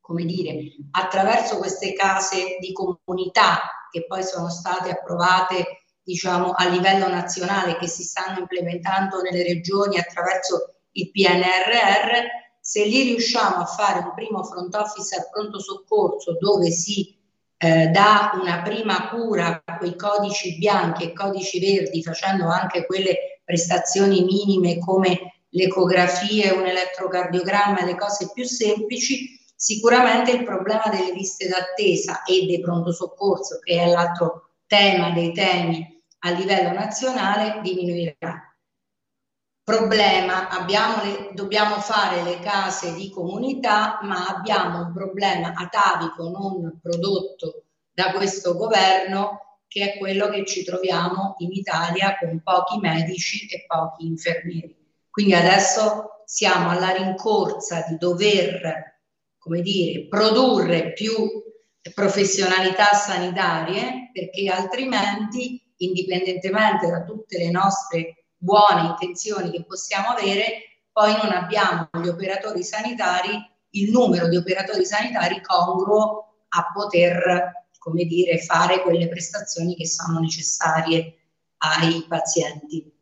S25: come dire, attraverso queste case di comunità che poi sono state approvate diciamo a livello nazionale che si stanno implementando nelle regioni attraverso il PNRR se lì riusciamo a fare un primo front office al pronto soccorso dove si eh, dà una prima cura a quei codici bianchi e codici verdi, facendo anche quelle prestazioni minime come l'ecografia, un elettrocardiogramma le cose più semplici, sicuramente il problema delle liste d'attesa e dei pronto soccorso, che è l'altro tema dei temi a livello nazionale diminuirà. Problema, le, dobbiamo fare le case di comunità, ma abbiamo un problema atavico non prodotto da questo governo che è quello che ci troviamo in Italia con pochi medici e pochi infermieri. Quindi adesso siamo alla rincorsa di dover, come dire, produrre più professionalità sanitarie perché altrimenti, indipendentemente da tutte le nostre buone intenzioni che possiamo avere, poi non abbiamo gli operatori sanitari, il numero di operatori sanitari congruo a poter, come dire, fare quelle prestazioni che sono necessarie ai pazienti.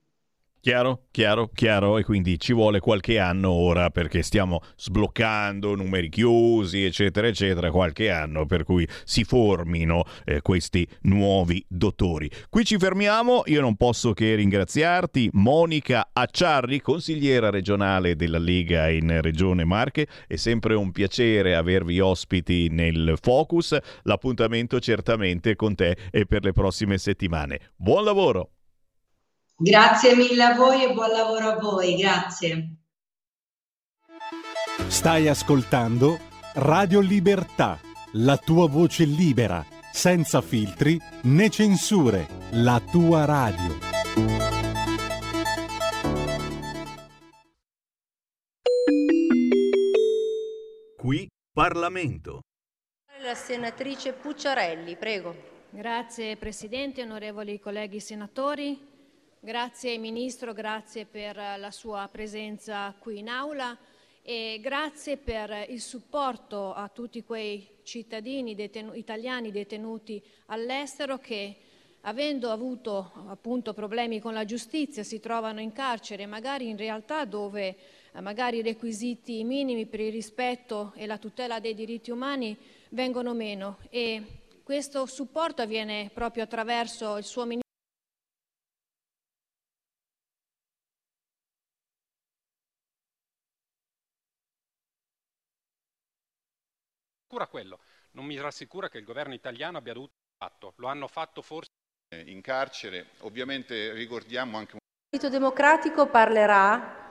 S2: Chiaro, chiaro, chiaro? E quindi ci vuole qualche anno ora perché stiamo sbloccando numeri chiusi eccetera eccetera, qualche anno per cui si formino eh, questi nuovi dottori. Qui ci fermiamo, io non posso che ringraziarti. Monica Acciarri, consigliera regionale della Lega in Regione Marche, è sempre un piacere avervi ospiti nel Focus, l'appuntamento certamente con te e per le prossime settimane. Buon lavoro!
S25: Grazie mille a voi e buon lavoro a voi, grazie.
S10: Stai ascoltando Radio Libertà, la tua voce libera, senza filtri né censure, la tua radio.
S2: Qui Parlamento.
S26: La senatrice Pucciarelli, prego.
S27: Grazie Presidente, onorevoli colleghi senatori. Grazie Ministro, grazie per la sua presenza qui in aula e grazie per il supporto a tutti quei cittadini detenu- italiani detenuti all'estero che avendo avuto appunto problemi con la giustizia si trovano in carcere, magari in realtà dove eh, magari i requisiti minimi per il rispetto e la tutela dei diritti umani vengono meno. E questo supporto avviene proprio attraverso il suo Ministero
S28: rassicura quello, non mi rassicura che il governo italiano abbia dovuto fatto, lo hanno fatto forse
S29: in carcere. Ovviamente ricordiamo anche
S26: Il Partito Democratico parlerà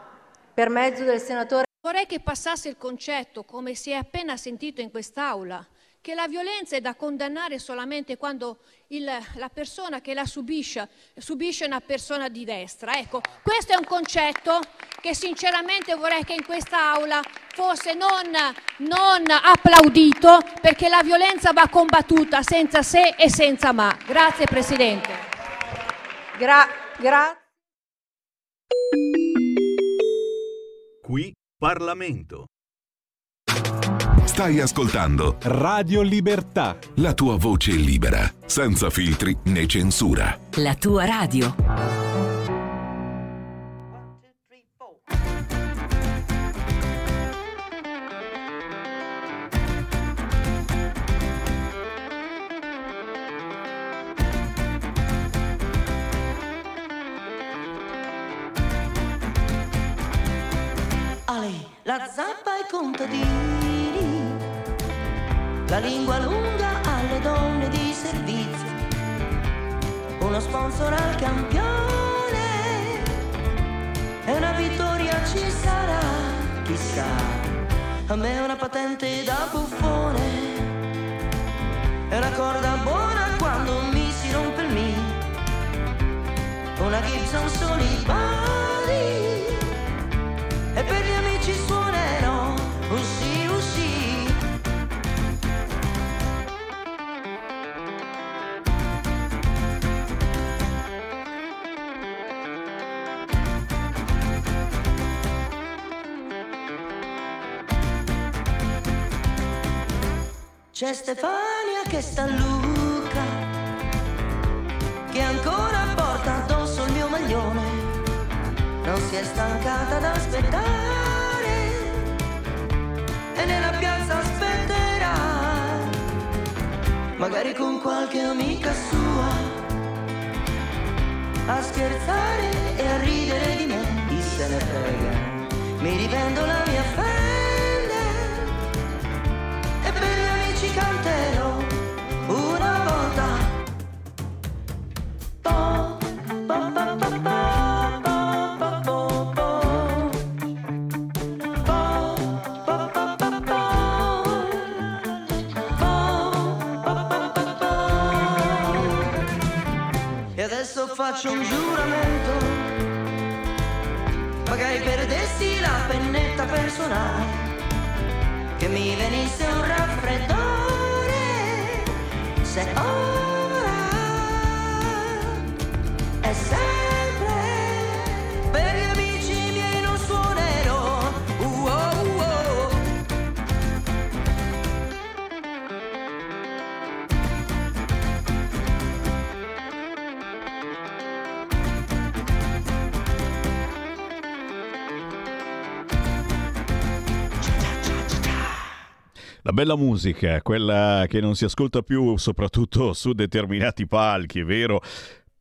S26: per mezzo del senatore
S27: Vorrei che passasse il concetto, come si è appena sentito in quest'Aula, che la violenza è da condannare solamente quando il- la persona che la subisce subisce una persona di destra. Ecco, questo è un concetto che sinceramente vorrei che in quest'Aula fosse non, non applaudito, perché la violenza va combattuta senza se e senza ma. Grazie Presidente.
S26: Gra- gra-
S2: Qui Parlamento.
S9: Stai ascoltando
S10: Radio Libertà.
S9: la tua voce libera, senza filtri né censura.
S17: La tua radio.
S30: Ale, la zappa ai contadini, la lingua lunga alle donne di servizio, uno sponsor al campione. E una vittoria ci sarà, chissà, a me una patente da buffone. E una corda buona quando mi si rompe il mi, una Gibson Solibari c'è Stefania che sta a Luca che ancora porta addosso il mio maglione. Non si è stancata d'aspettare e nella piazza aspetterà, magari con qualche amica sua, a scherzare e a ridere di me, chi se ne frega, mi rivendo la mia Fender canterò una volta. Po, po, po, po, po. faccio un giuramento, magari perdessi la pennetta personale, che mi venisse un raffreddore. Se ora
S2: bella musica, quella che non si ascolta più soprattutto su determinati palchi, è vero?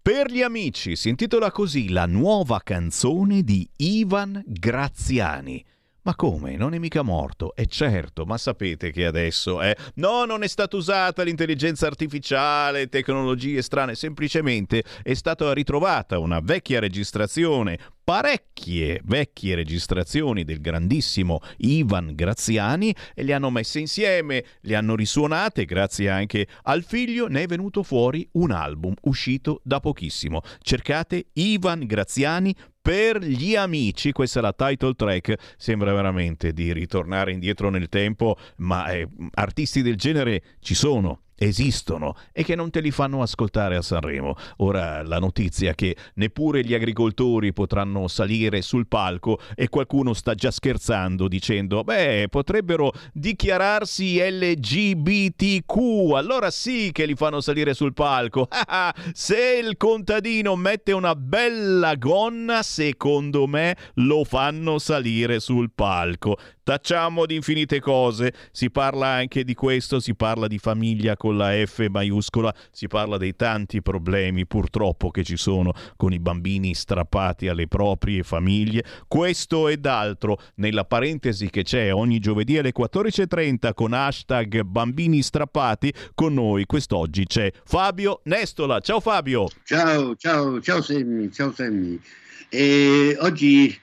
S2: Per gli amici si intitola così la nuova canzone di Ivan Graziani. Ma come? Non è mica morto? È certo, ma sapete che adesso è... No, non è stata usata l'intelligenza artificiale, tecnologie strane, semplicemente è stata ritrovata una vecchia registrazione, parecchie vecchie registrazioni del grandissimo Ivan Graziani e le hanno messe insieme, le hanno risuonate, grazie anche al figlio ne è venuto fuori un album uscito da pochissimo. Cercate Ivan Graziani per gli amici, questa è la title track, sembra veramente di ritornare indietro nel tempo, ma eh, artisti del genere ci sono, esistono e che non te li fanno ascoltare a Sanremo. Ora la notizia che neppure gli agricoltori potranno salire sul palco e qualcuno sta già scherzando dicendo beh potrebbero dichiararsi LGBTQ, allora sì che li fanno salire sul palco. Se il contadino mette una bella gonna, secondo me lo fanno salire sul palco. Tacciamo di infinite cose, si parla anche di questo, si parla di famiglia con la F maiuscola, si parla dei tanti problemi purtroppo che ci sono con i bambini strappati alle proprie famiglie. Questo ed altro nella parentesi che c'è ogni giovedì alle 14.30 con hashtag bambini strappati, con noi quest'oggi c'è Fabio Nestola. Ciao Fabio!
S31: Ciao, ciao, ciao Semmi, ciao Semmi. E oggi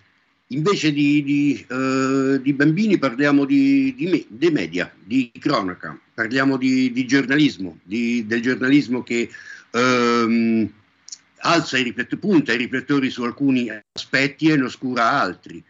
S31: invece di, di, eh, di bambini parliamo di, di, me- dei media, di cronaca, parliamo di, di giornalismo, di- del giornalismo che ehm, alza i riflettori, punta i riflettori su alcuni aspetti e ne oscura altri.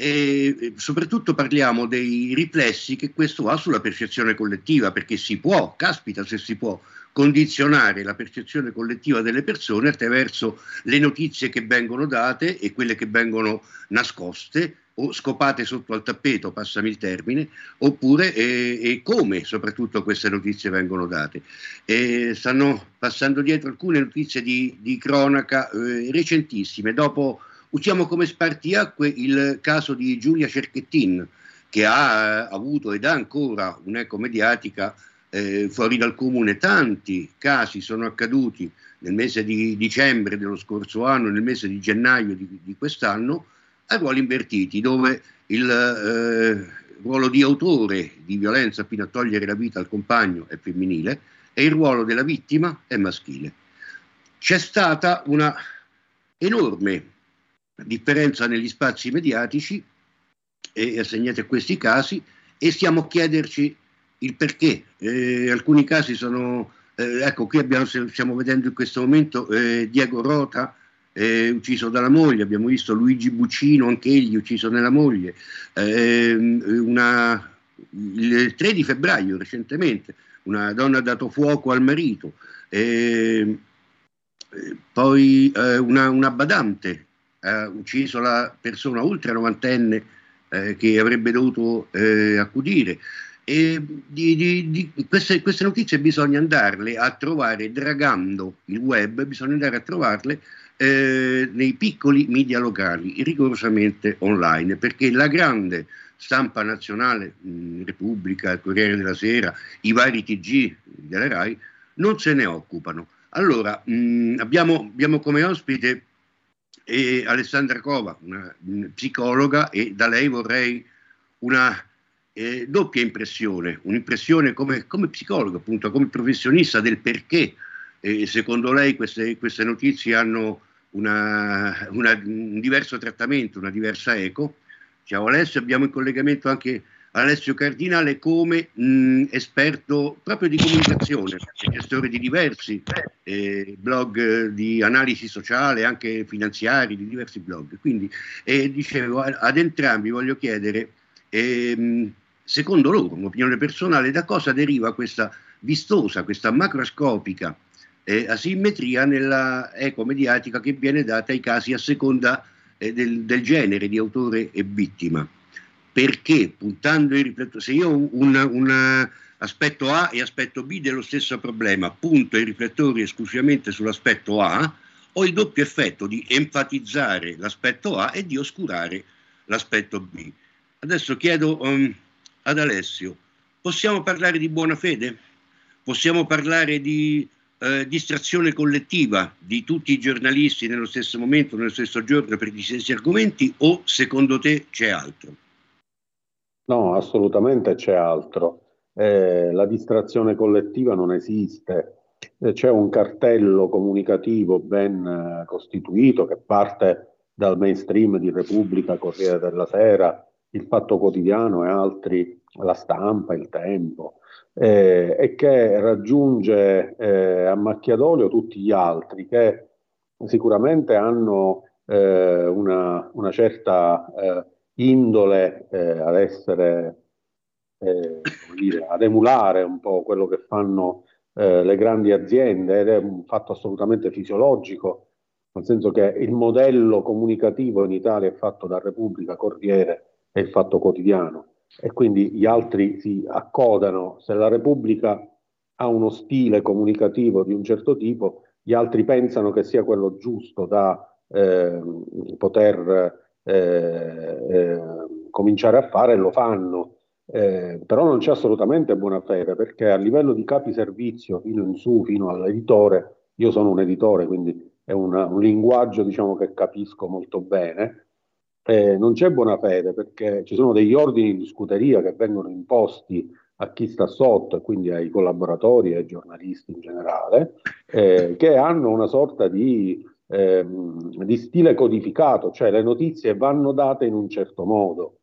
S31: E soprattutto parliamo dei riflessi che questo ha sulla percezione collettiva, perché si può, caspita se si può, condizionare la percezione collettiva delle persone attraverso le notizie che vengono date e quelle che vengono nascoste o scopate sotto al tappeto, passami il termine, oppure e, e come soprattutto queste notizie vengono date. E stanno passando dietro alcune notizie di, di cronaca eh, recentissime. Dopo usiamo come spartiacque il caso di Giulia Cerchettin, che ha eh, avuto ed ha ancora un'eco mediatica eh, fuori dal comune. Tanti casi sono accaduti nel mese di dicembre dello scorso anno, nel mese di gennaio di, di quest'anno, a ruoli invertiti, dove il eh, ruolo di autore di violenza fino a togliere la vita al compagno è femminile e il ruolo della vittima è maschile. C'è stata una enorme differenza negli spazi mediatici e assegnati a questi casi e stiamo a chiederci il perché. Eh, alcuni casi sono, eh, ecco qui abbiamo, stiamo vedendo in questo momento eh, Diego Rota eh, ucciso dalla moglie, abbiamo visto Luigi Buccino, anche egli ucciso nella moglie, Ehm, una, il 3 di febbraio recentemente una donna ha dato fuoco al marito, Ehm, eh, poi eh, una, una badante ha ucciso la persona ultra novantenne eh, che avrebbe dovuto accudire. E di, di- di queste, queste notizie bisogna andarle a trovare dragando il web, bisogna andare a trovarle eh, nei piccoli media locali, rigorosamente online, perché la grande stampa nazionale, mh, Repubblica, il Corriere della Sera, i vari TG della RAI, non se ne occupano. Allora, mh, abbiamo, abbiamo come ospite eh, Alessandra Cova, una mh, psicologa, e da lei vorrei una eh, doppia impressione, un'impressione come, come psicologo, appunto, come professionista del perché eh, secondo lei queste, queste notizie hanno una- una- un diverso trattamento, una diversa eco. Ciao Alessio, abbiamo in collegamento anche Alessio Cardinale come mh, esperto proprio di comunicazione, gestore di diversi eh, blog di analisi sociale, anche finanziari, di diversi blog. Quindi eh, dicevo, ad entrambi voglio chiedere, ehm, secondo loro, un'opinione personale, da cosa deriva questa vistosa, questa macroscopica eh, asimmetria nella eco mediatica che viene data ai casi a seconda eh, del, del genere di autore e vittima perché puntando i riflettori, se io ho un, un, aspetto A e aspetto B dello stesso problema, punto i riflettori esclusivamente sull'aspetto A, ho il doppio effetto di enfatizzare l'aspetto A e di oscurare l'aspetto B. Adesso chiedo um, ad Alessio, possiamo parlare di buona fede? Possiamo parlare di eh, distrazione collettiva di tutti i giornalisti nello stesso momento, nello stesso giorno per gli stessi argomenti o secondo te c'è altro?
S32: No, assolutamente c'è altro. Eh, la distrazione collettiva non esiste. Eh, c'è un cartello comunicativo ben eh, costituito che parte dal mainstream di Repubblica, Corriere della Sera, Il Fatto Quotidiano e altri, La Stampa, Il Tempo, eh, e che raggiunge eh, a macchia d'olio tutti gli altri che sicuramente hanno eh, una, una certa indole eh, ad essere, eh, dire, ad emulare un po' quello che fanno eh, le grandi aziende ed è un fatto assolutamente fisiologico, nel senso che il modello comunicativo in Italia è fatto da Repubblica, Corriere e il Fatto Quotidiano e quindi gli altri si accodano. Se la Repubblica ha uno stile comunicativo di un certo tipo, gli altri pensano che sia quello giusto da eh, poter eh, eh, cominciare a fare e lo fanno. Eh, però non c'è assolutamente buona fede perché a livello di capi servizio fino in su, fino all'editore, io sono un editore, quindi è una, un linguaggio diciamo, che capisco molto bene, eh, non c'è buona fede perché ci sono degli ordini di scuderia che vengono imposti a chi sta sotto e quindi ai collaboratori e ai giornalisti in generale, eh, che hanno una sorta di ehm, di stile codificato, cioè le notizie vanno date in un certo modo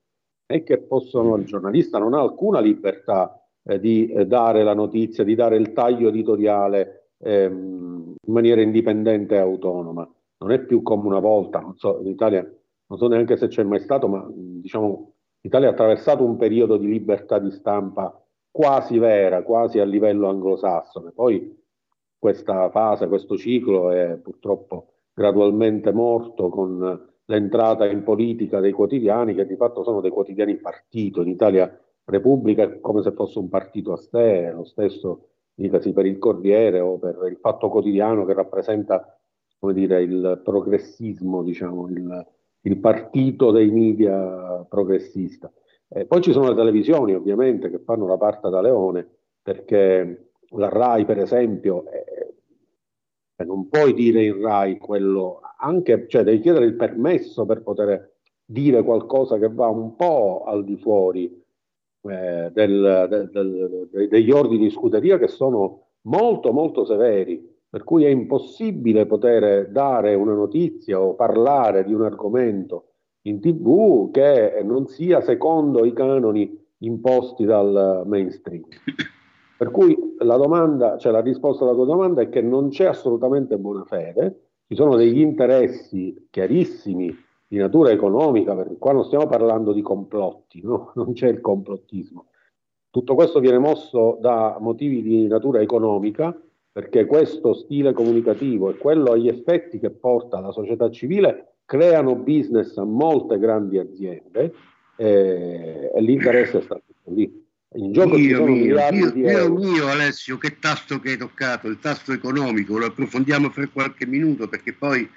S32: e che possono, il giornalista non ha alcuna libertà eh, di eh, dare la notizia, di dare il taglio editoriale ehm, in maniera indipendente e autonoma. Non è più come una volta, non so, in Italia non so neanche se c'è mai stato, ma diciamo l'Italia ha attraversato un periodo di libertà di stampa quasi vera, quasi a livello anglosassone. Poi questa fase, questo ciclo è purtroppo gradualmente morto con l'entrata in politica dei quotidiani che di fatto sono dei quotidiani partito. In Italia Repubblica è come se fosse un partito a sé, lo stesso dicasi per il Corriere o per il Fatto Quotidiano che rappresenta come dire, il progressismo, diciamo, il, il partito dei media progressista. Eh, poi ci sono le televisioni ovviamente che fanno la parte da leone perché la RAI per esempio cioè, non puoi dire in RAI quello, anche, cioè devi chiedere il permesso per poter dire qualcosa che va un po' al di fuori eh, del, del, del, degli ordini di scuderia che sono molto molto severi, per cui è impossibile poter dare una notizia o parlare di un argomento in tv che non sia secondo i canoni imposti dal mainstream. Per cui la domanda, cioè la risposta alla tua domanda è che non c'è assolutamente buona fede, ci sono degli interessi chiarissimi di natura economica, perché qua non stiamo parlando di complotti, no? non c'è il complottismo. Tutto questo viene mosso da motivi di natura economica, perché questo stile comunicativo e quello agli effetti che porta la società civile creano business a molte grandi aziende eh, e l'interesse sta tutto lì.
S31: In gioco Dio mio, Dio, Dio mio Alessio, che tasto che hai toccato, il tasto economico, lo approfondiamo per qualche minuto perché poi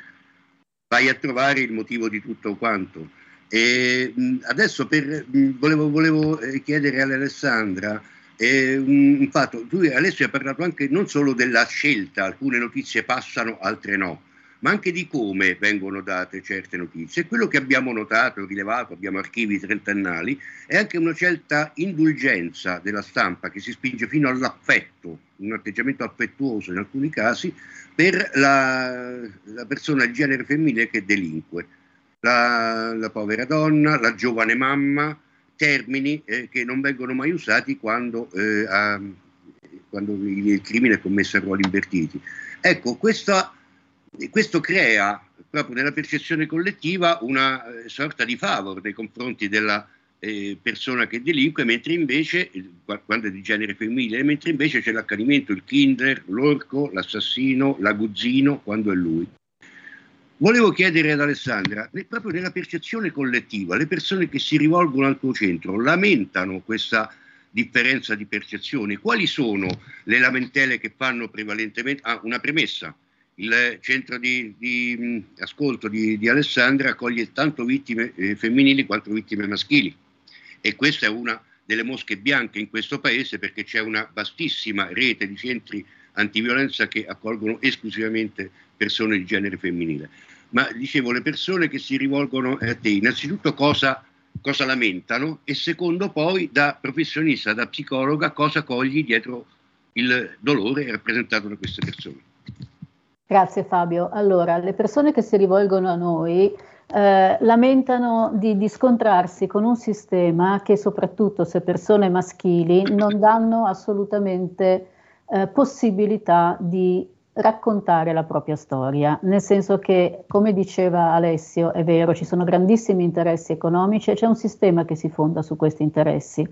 S31: vai a trovare il motivo di tutto quanto. E, adesso per, volevo, volevo eh, chiedere all'Alessandra un, un fatto, tu Alessio hai parlato anche non solo della scelta, alcune notizie passano, altre no ma anche di come vengono date certe notizie. Quello che abbiamo notato, rilevato, abbiamo archivi trentennali, è anche una certa indulgenza della stampa che si spinge fino all'affetto, un atteggiamento affettuoso in alcuni casi, per la, la persona, il genere femminile che delinque. La, la povera donna, la giovane mamma, termini eh, che non vengono mai usati quando, eh, a, quando il crimine è commesso a ruoli invertiti. Ecco, questa, questo crea proprio nella percezione collettiva una eh, sorta di favor nei confronti della eh, persona che delinque, mentre invece, quando è di genere femminile, mentre invece c'è l'accanimento, il kinder, l'orco, l'assassino, l'aguzzino, quando è lui. Volevo chiedere ad Alessandra, proprio nella percezione collettiva, le persone che si rivolgono al tuo centro lamentano questa differenza di percezione? Quali sono le lamentele che fanno prevalentemente? Ah, una premessa. Il centro di, di ascolto di, di, Alessandra accoglie tanto vittime eh, femminili quanto vittime maschili e questa è una delle mosche bianche in questo paese perché c'è una vastissima rete di centri antiviolenza che accolgono esclusivamente persone di genere femminile. Ma dicevo, le persone che si rivolgono a te, innanzitutto cosa, cosa lamentano e secondo poi da professionista, da psicologa, cosa cogli dietro il dolore rappresentato da queste persone.
S33: Grazie Fabio. Allora, le persone che si rivolgono a noi eh, lamentano di, di, scontrarsi con un sistema che soprattutto se persone maschili non danno assolutamente eh, possibilità di raccontare la propria storia, nel senso che, come diceva Alessio, è vero, ci sono grandissimi interessi economici e c'è un sistema che si fonda su questi interessi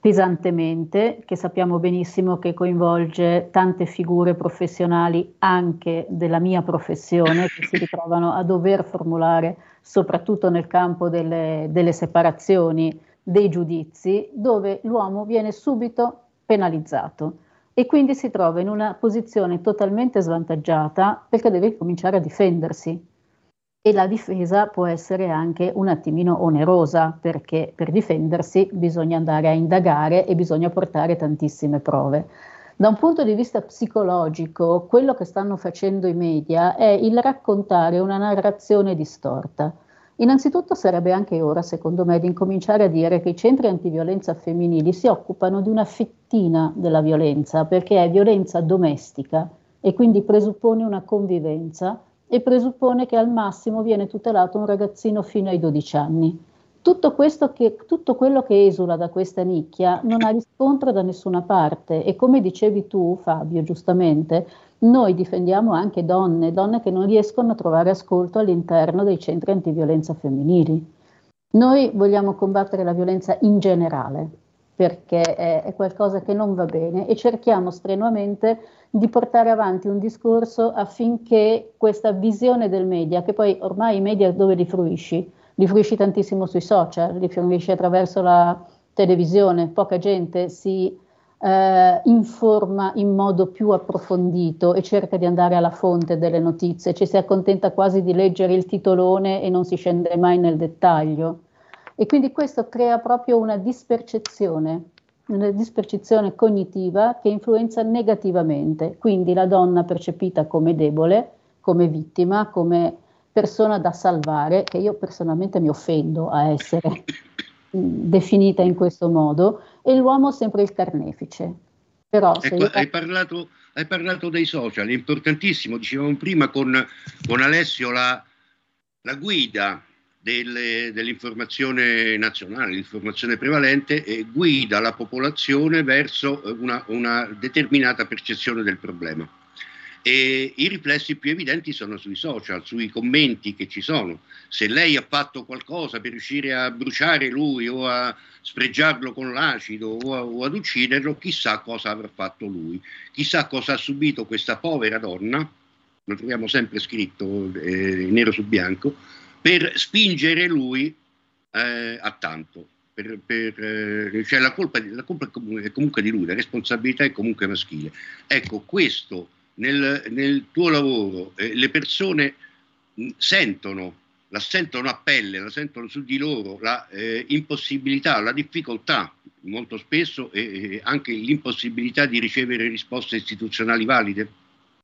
S33: pesantemente, che sappiamo benissimo che coinvolge tante figure professionali anche della mia professione che si ritrovano a dover formulare, soprattutto nel campo delle, delle separazioni, dei giudizi, dove l'uomo viene subito penalizzato e quindi si trova in una posizione totalmente svantaggiata perché deve cominciare a difendersi e la difesa può essere anche un attimino onerosa perché per difendersi bisogna andare a indagare e bisogna portare tantissime prove. Da un punto di vista psicologico, quello che stanno facendo i media è il raccontare una narrazione distorta. Innanzitutto sarebbe anche ora, secondo me, di incominciare a dire che i centri antiviolenza femminili si occupano di una fettina della violenza, perché è violenza domestica e quindi presuppone una convivenza e presuppone che al massimo viene tutelato un ragazzino fino ai 12 anni. Tutto, che, tutto, quello che esula da questa nicchia non ha riscontro da nessuna parte e come dicevi tu Fabio giustamente, noi difendiamo anche donne, donne che non riescono a trovare ascolto all'interno dei centri antiviolenza femminili. Noi vogliamo combattere la violenza in generale, perché è, è, qualcosa che non va bene e cerchiamo strenuamente di portare avanti un discorso affinché questa visione del media, che poi ormai i media dove li fruisci? Li fruisci tantissimo sui social, li fruisci attraverso la televisione, poca gente si eh, informa in modo più approfondito e cerca di andare alla fonte delle notizie, ci si accontenta quasi di leggere il titolone e non si scende mai nel dettaglio. E quindi questo crea proprio una dispercezione, una dispercezione cognitiva che influenza negativamente. Quindi la donna percepita come debole, come vittima, come persona da salvare, che io personalmente mi offendo a essere definita in questo modo, e l'uomo sempre il carnefice. Però,
S31: ecco, io... hai, parlato, hai, parlato, dei social, è importantissimo, dicevamo prima con, con Alessio la, la guida delle, dell'informazione nazionale, l'informazione prevalente, eh, guida la popolazione verso una, una, determinata percezione del problema. E i riflessi più evidenti sono sui social, sui commenti che ci sono. Se lei ha fatto qualcosa per riuscire a bruciare lui o a spregiarlo con l'acido o, a, o ad ucciderlo, chissà cosa avrà fatto lui, chissà cosa ha subito questa povera donna, lo troviamo sempre scritto eh, nero su bianco, per spingere lui eh, a tanto. Per, per, eh, cioè la colpa, la colpa, è comunque di lui, la responsabilità è comunque maschile. Ecco, questo nel, nel tuo lavoro eh, le persone mh, sentono, la sentono a pelle, la sentono su di loro, la eh, impossibilità, la difficoltà molto spesso e anche l'impossibilità di ricevere risposte istituzionali valide?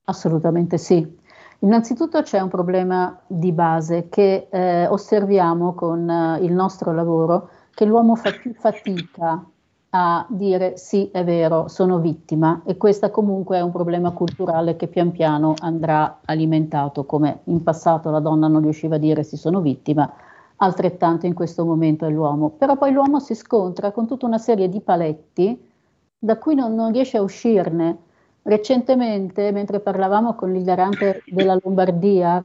S33: Assolutamente sì. Innanzitutto c'è un problema di base che eh, osserviamo con eh, il nostro lavoro, che l'uomo fa più fatica a dire sì, è vero, sono vittima e questo comunque è un problema culturale che pian piano andrà alimentato, come in passato la donna non riusciva a dire sì, sono vittima, altrettanto in questo momento è l'uomo, però poi l'uomo si scontra con tutta una serie di paletti da cui non, non riesce a uscirne. Recentemente, mentre parlavamo con il garante della Lombardia,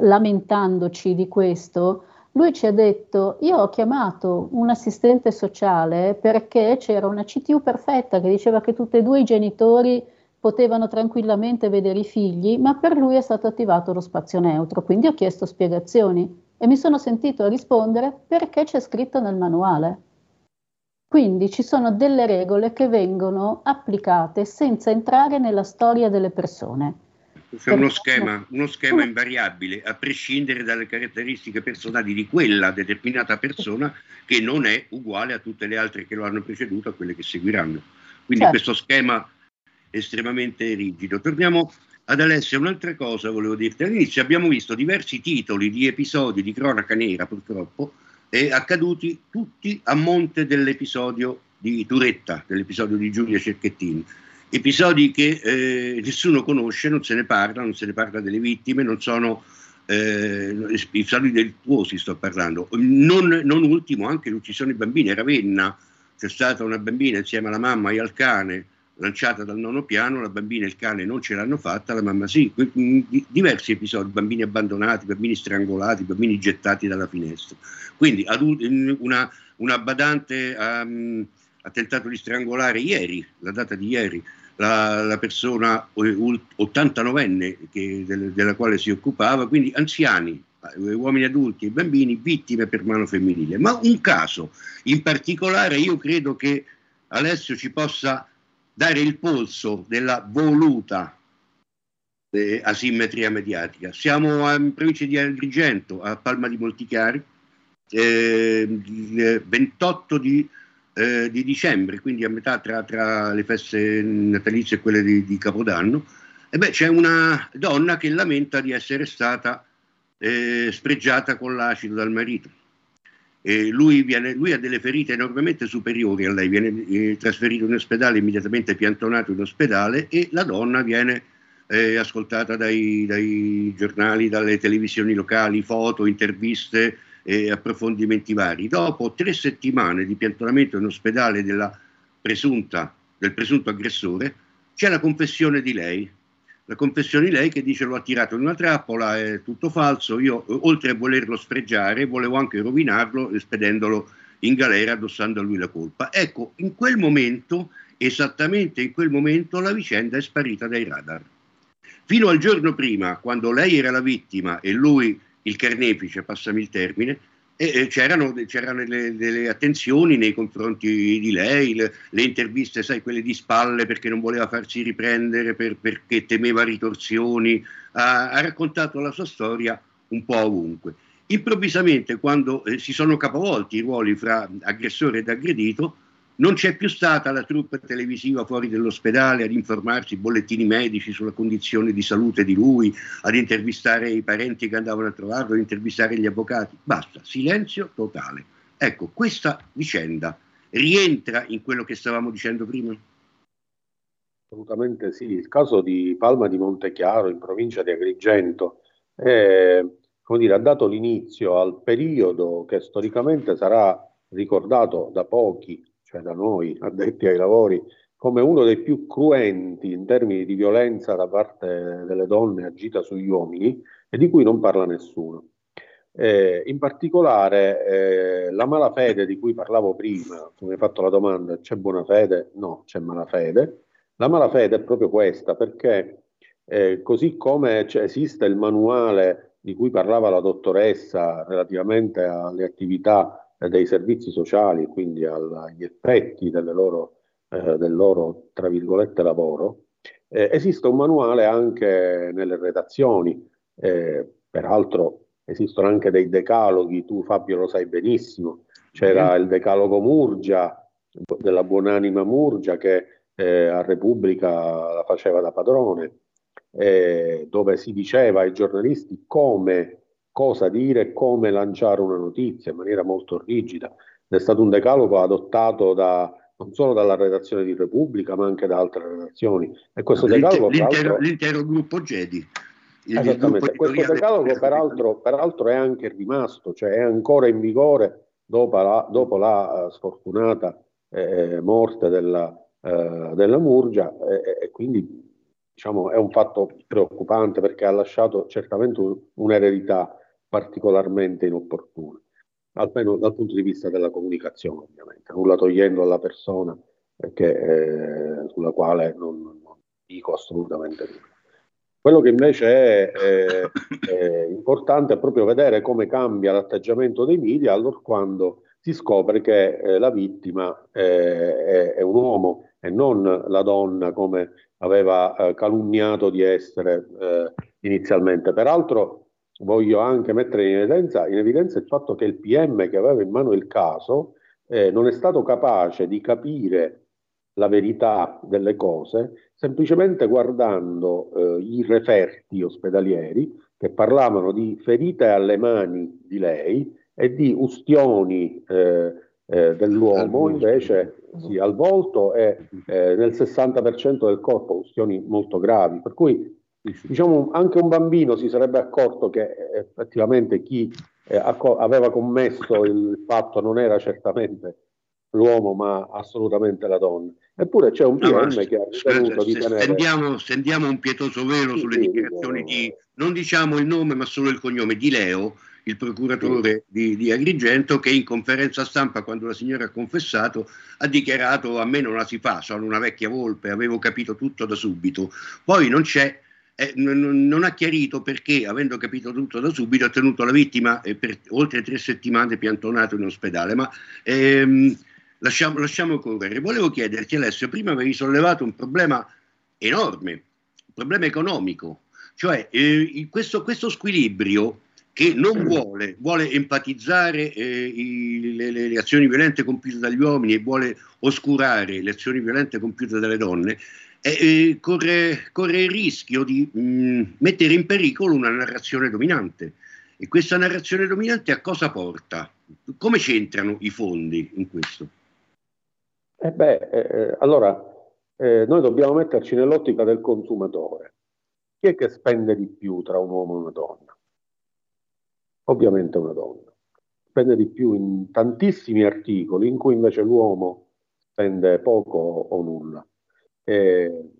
S33: lamentandoci di questo, lui ci ha detto, io ho chiamato un assistente sociale perché c'era una CTU perfetta che diceva che tutti e due i genitori potevano tranquillamente vedere i figli, ma per lui è stato attivato lo spazio neutro, quindi ho chiesto spiegazioni e mi sono sentito rispondere perché c'è scritto nel manuale. Quindi ci sono delle regole che vengono applicate senza entrare nella storia delle persone.
S31: È uno schema, uno schema invariabile, a prescindere dalle caratteristiche personali di quella determinata persona che non è uguale a tutte le altre che lo hanno preceduto, a quelle che seguiranno. Quindi certo. questo schema estremamente rigido. Torniamo ad Alessia, un'altra cosa volevo dirti. All'inizio abbiamo visto diversi titoli di episodi di cronaca nera, purtroppo, e accaduti tutti a monte dell'episodio di Turetta, dell'episodio di Giulia Cerchettini episodi che eh, nessuno conosce, non se ne parla, non se ne parla delle vittime, non sono eh, episodi delittuosi sto parlando. Non, non, ultimo anche l'uccisione di bambini, a Ravenna c'è stata una bambina insieme alla mamma e al cane lanciata dal nono piano, la bambina e il cane non ce l'hanno fatta, la mamma sì, diversi episodi, bambini abbandonati, bambini strangolati, bambini gettati dalla finestra. Quindi una, una badante um, ha tentato di strangolare ieri, la data di ieri, la, la persona 89enne che, del, della quale si occupava, quindi anziani, eh, uomini adulti e bambini vittime per mano femminile. Ma un caso in particolare io credo che Alessio ci possa dare il polso della voluta eh, asimmetria mediatica. Siamo in provincia di Agrigento, a Palma di Montichiari, eh, il 28 di eh, di dicembre, quindi a metà tra, tra, le feste natalizie e quelle di, di Capodanno, e beh, c'è una donna che lamenta di essere stata eh, spregiata con l'acido dal marito. Lui, viene, lui, ha delle ferite enormemente superiori a lei, viene eh, trasferito in ospedale, immediatamente piantonato in ospedale e la donna viene eh, ascoltata dai, dai, giornali, dalle televisioni locali, foto, interviste, e approfondimenti vari. Dopo tre settimane di piantonamento in ospedale presunta, del presunto aggressore, c'è la confessione di lei. La confessione di lei che dice l'ho attirato in una trappola, è tutto falso, io oltre a volerlo sfregiare volevo anche rovinarlo spedendolo in galera addossando a lui la colpa. Ecco, in quel momento, esattamente in quel momento, la vicenda è sparita dai radar. Fino al giorno prima, quando lei era la vittima e lui il carnefice, passami il termine, e c'erano, c'erano delle, delle, attenzioni nei confronti di lei, le, le, interviste, sai, quelle di spalle perché non voleva farsi riprendere, per, perché temeva ritorsioni, ha, ha, raccontato la sua storia un po' ovunque. Improvvisamente, quando eh, si sono capovolti i ruoli fra aggressore ed aggredito, non c'è più stata la troupe televisiva fuori dall'ospedale ad informarsi, bollettini medici sulla condizione di salute di lui, ad intervistare i parenti che andavano a trovarlo, ad intervistare gli avvocati. Basta, silenzio totale. Ecco, questa vicenda rientra in quello che stavamo dicendo prima?
S32: Assolutamente sì. Il caso di Palma di Montechiaro, in provincia di Agrigento, è, dire, ha dato l'inizio al periodo che storicamente sarà ricordato da pochi cioè da noi addetti ai lavori, come uno dei più cruenti in termini di violenza da parte delle donne agita sugli uomini e di cui non parla nessuno. Eh, in particolare eh, la malafede di cui parlavo prima, tu mi hai fatto la domanda, c'è buona fede? No, c'è malafede. La malafede è proprio questa, perché eh, così come esiste il manuale di cui parlava la dottoressa relativamente alle attività dei servizi sociali, quindi agli effetti loro, eh, del loro, tra virgolette, lavoro, eh, esiste un manuale anche nelle redazioni, eh, peraltro esistono anche dei decaloghi, tu Fabio lo sai benissimo, c'era il decalogo Murgia, della buonanima Murgia che eh, a Repubblica la faceva da padrone, eh, dove si diceva ai giornalisti come cosa dire, come lanciare una notizia in maniera molto rigida. È stato un decalogo adottato da, non solo dalla redazione di Repubblica, ma anche da altre redazioni. E questo
S31: l'intero,
S32: decalogo,
S31: l'intero, l'intero gruppo Gedi. il gruppo
S32: Esattamente, questo decalogo peraltro, peraltro è anche rimasto, cioè è ancora in vigore dopo la, dopo la, eh, sfortunata eh, morte della, eh, della Murgia eh, e quindi diciamo, è un fatto preoccupante perché ha lasciato certamente un- un'eredità particolarmente inopportuna, almeno dal punto di vista della comunicazione ovviamente, nulla togliendo alla persona eh, che, eh, sulla quale non, non dico assolutamente nulla. Quello che invece è, è- è importante è proprio vedere come cambia l'atteggiamento dei media allora quando si scopre che eh, la vittima eh, è, è un uomo e non la donna come aveva eh, calunniato di essere eh, inizialmente. Peraltro voglio anche mettere in evidenza, in evidenza il fatto che il PM che aveva in mano il caso eh, non è stato capace di capire la verità delle cose semplicemente guardando eh, i referti ospedalieri che parlavano di ferite alle mani di lei e di ustioni eh, eh, dell'uomo invece sì, al volto e eh, nel 60% del corpo ustioni molto gravi. Per cui diciamo anche un bambino si sarebbe accorto che eh, effettivamente chi eh, acco- aveva commesso il fatto non era certamente l'uomo ma assolutamente la donna. Eppure c'è un
S31: No,
S32: PM che ha ritenuto di
S31: se-
S32: tenere...
S31: stendiamo, stendiamo un pietoso velo sulle dichiarazioni di, non diciamo il nome ma solo il cognome, di Leo, il procuratore di, di Agrigento, che in conferenza stampa, quando la signora ha confessato, ha dichiarato a me non la si fa, sono una vecchia volpe, avevo capito tutto da subito. Poi non c'è, eh, non, ha chiarito perché, avendo capito tutto da subito, ha tenuto la vittima eh, per oltre tre settimane piantonato in ospedale. Ma ehm, lasciamo, lasciamo correre. Volevo chiederti, Alessio, prima avevi sollevato un problema enorme, un problema economico, cioè eh, questo, questo squilibrio che non vuole, vuole empatizzare eh, i- le- le azioni violente compiute dagli uomini e vuole oscurare le azioni violente compiute dalle donne, eh, eh, corre, corre il rischio di mh, mettere in pericolo una narrazione dominante. E questa narrazione dominante a cosa porta? Come c'entrano i fondi in questo?
S32: Eh beh, eh, allora eh, noi dobbiamo metterci nell'ottica del consumatore. Chi è che spende di più tra un uomo e una donna? Ovviamente una donna. Spende di più in tantissimi articoli in cui invece l'uomo spende poco o nulla. Eh,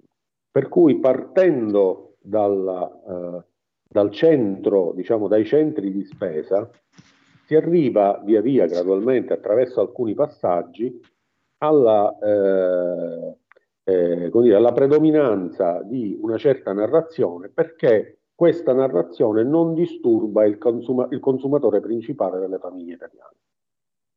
S32: per cui partendo dalla, eh, dal centro, diciamo dai centri di spesa, si arriva via via gradualmente attraverso alcuni passaggi alla, eh, eh, dire, alla predominanza di una certa narrazione perché questa narrazione non disturba il, consuma- il consumatore principale delle famiglie italiane.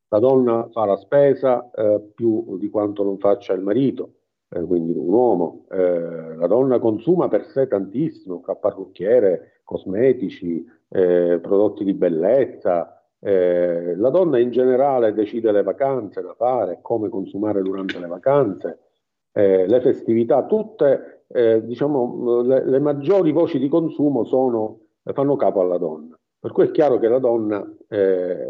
S32: La donna fa la spesa eh, più di quanto non faccia il marito, eh, quindi un uomo. Eh, la donna consuma per sé tantissimo, fa parrucchiere, cosmetici, eh, prodotti di bellezza. Eh, la donna in generale decide le vacanze da fare, come consumare durante le vacanze, eh, le festività, tutte diciamo, le, le maggiori voci di consumo sono, fanno capo alla donna. Per cui è chiaro che la donna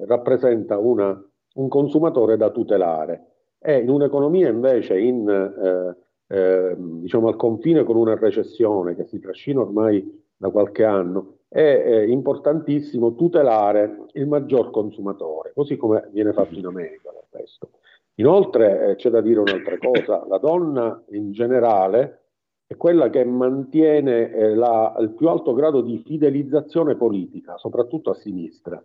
S32: rappresenta una, un consumatore da tutelare e in un'economia invece in, eh, eh, diciamo al confine con una recessione che si trascina ormai da qualche anno, è eh, importantissimo tutelare il maggior consumatore, così come viene fatto in America del resto. Inoltre eh, c'è da dire un'altra cosa, la donna in generale è quella che mantiene eh, la- il più alto grado di fidelizzazione politica, soprattutto a sinistra.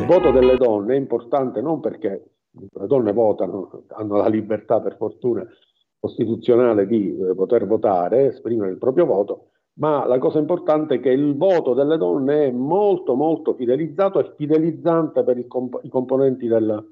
S32: Il voto delle donne è importante non perché le donne votano, hanno la libertà per fortuna costituzionale di eh, poter votare, esprimere il proprio voto, ma la cosa importante è che il voto delle donne è molto molto fidelizzato e fidelizzante per comp- i componenti della,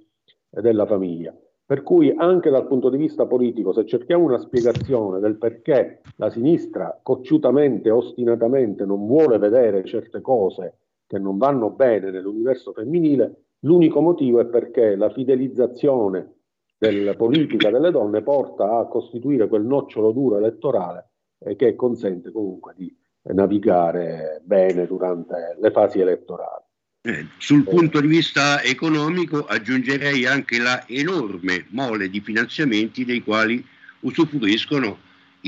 S32: della famiglia. Per cui anche dal punto di vista politico, se cerchiamo una spiegazione del perché la sinistra cocciutamente, ostinatamente non vuole vedere certe cose che non vanno bene nell'universo femminile, l'unico motivo è perché la fidelizzazione della politica delle donne porta a costituire quel nocciolo duro elettorale eh, che consente comunque di navigare bene durante le fasi elettorali.
S31: Eh, sul punto di vista economico aggiungerei anche la enorme mole di finanziamenti dei quali usufruiscono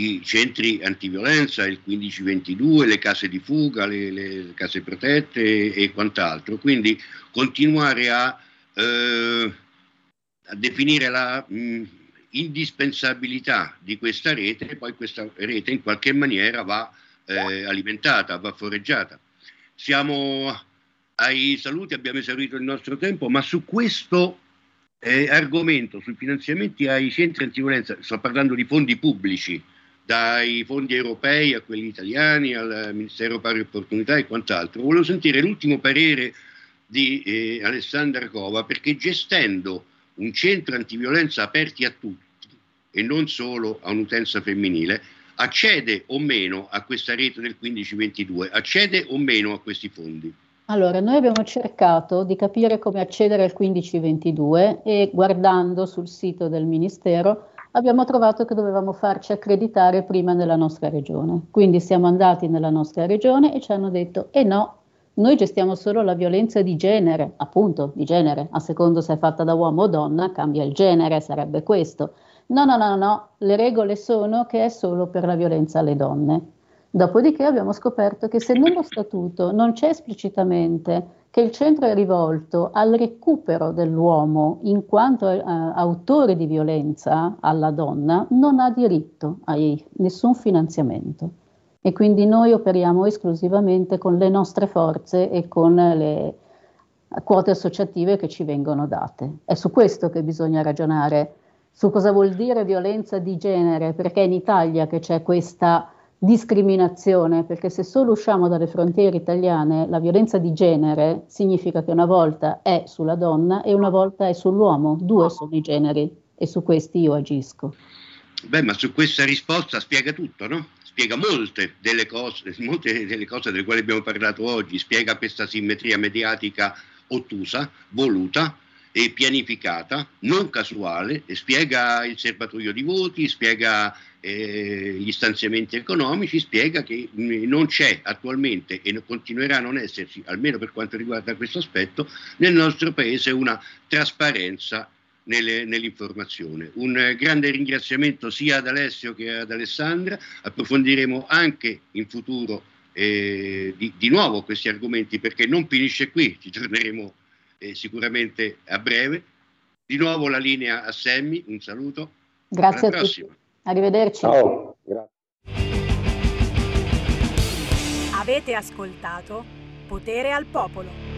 S31: i centri antiviolenza, il 1522, le case di fuga, le, le case protette e, quant'altro. Quindi continuare a, eh, a definire la mh, indispensabilità di questa rete e poi questa rete in qualche maniera va eh, alimentata, va foreggiata. Siamo ai saluti, abbiamo esaurito il nostro tempo, ma su questo eh, argomento, sui finanziamenti ai centri antiviolenza, sto parlando di fondi pubblici, dai fondi europei a quelli italiani, al Ministero Pari Opportunità e quant'altro. Volevo sentire l'ultimo parere di eh, Alessandra Cova perché gestendo un centro antiviolenza aperti a tutti e non solo a un'utenza femminile, accede o meno a questa rete del 1522, accede o meno a questi fondi?
S33: Allora, noi abbiamo cercato di capire come accedere al 1522 e guardando sul sito del Ministero abbiamo trovato che dovevamo farci accreditare prima nella nostra regione. Quindi siamo andati nella nostra regione e ci hanno detto, eh no, noi gestiamo solo la violenza di genere, appunto di genere, a secondo se è fatta da uomo o donna, cambia il genere, sarebbe questo. No, no, no, no, le regole sono che è solo per la violenza alle donne. Dopodiché abbiamo scoperto che se nello statuto non c'è esplicitamente che il centro è rivolto al recupero dell'uomo in quanto eh, autore di violenza alla donna, non ha diritto a nessun finanziamento. E quindi noi operiamo esclusivamente con le nostre forze e con le quote associative che ci vengono date. È su questo che bisogna ragionare, su cosa vuol dire violenza di genere, perché è in Italia che c'è questa discriminazione, perché se solo usciamo dalle frontiere italiane, la violenza di genere significa che una volta è sulla donna e una volta è sull'uomo, due sono i generi e su questi io agisco.
S31: Beh, ma su questa risposta spiega tutto, no? Spiega molte delle cose, molte delle cose delle quali abbiamo parlato oggi, spiega questa simmetria mediatica ottusa, voluta, e pianificata, non casuale, e spiega il serbatoio di voti, spiega eh, gli stanziamenti economici, spiega che mh, non c'è attualmente e continuerà a non esserci, almeno per quanto riguarda questo aspetto, nel nostro Paese una trasparenza nelle, nell'informazione. Un grande ringraziamento sia ad Alessio che ad Alessandra, approfondiremo anche in futuro eh, di, di nuovo questi argomenti perché non finisce qui, ci torneremo eh, sicuramente a breve. Di nuovo la linea a Semmi, un saluto.
S33: Grazie Alla a prossima. tutti. Arrivederci. Ciao.
S34: Grazie. Avete ascoltato Potere al Popolo.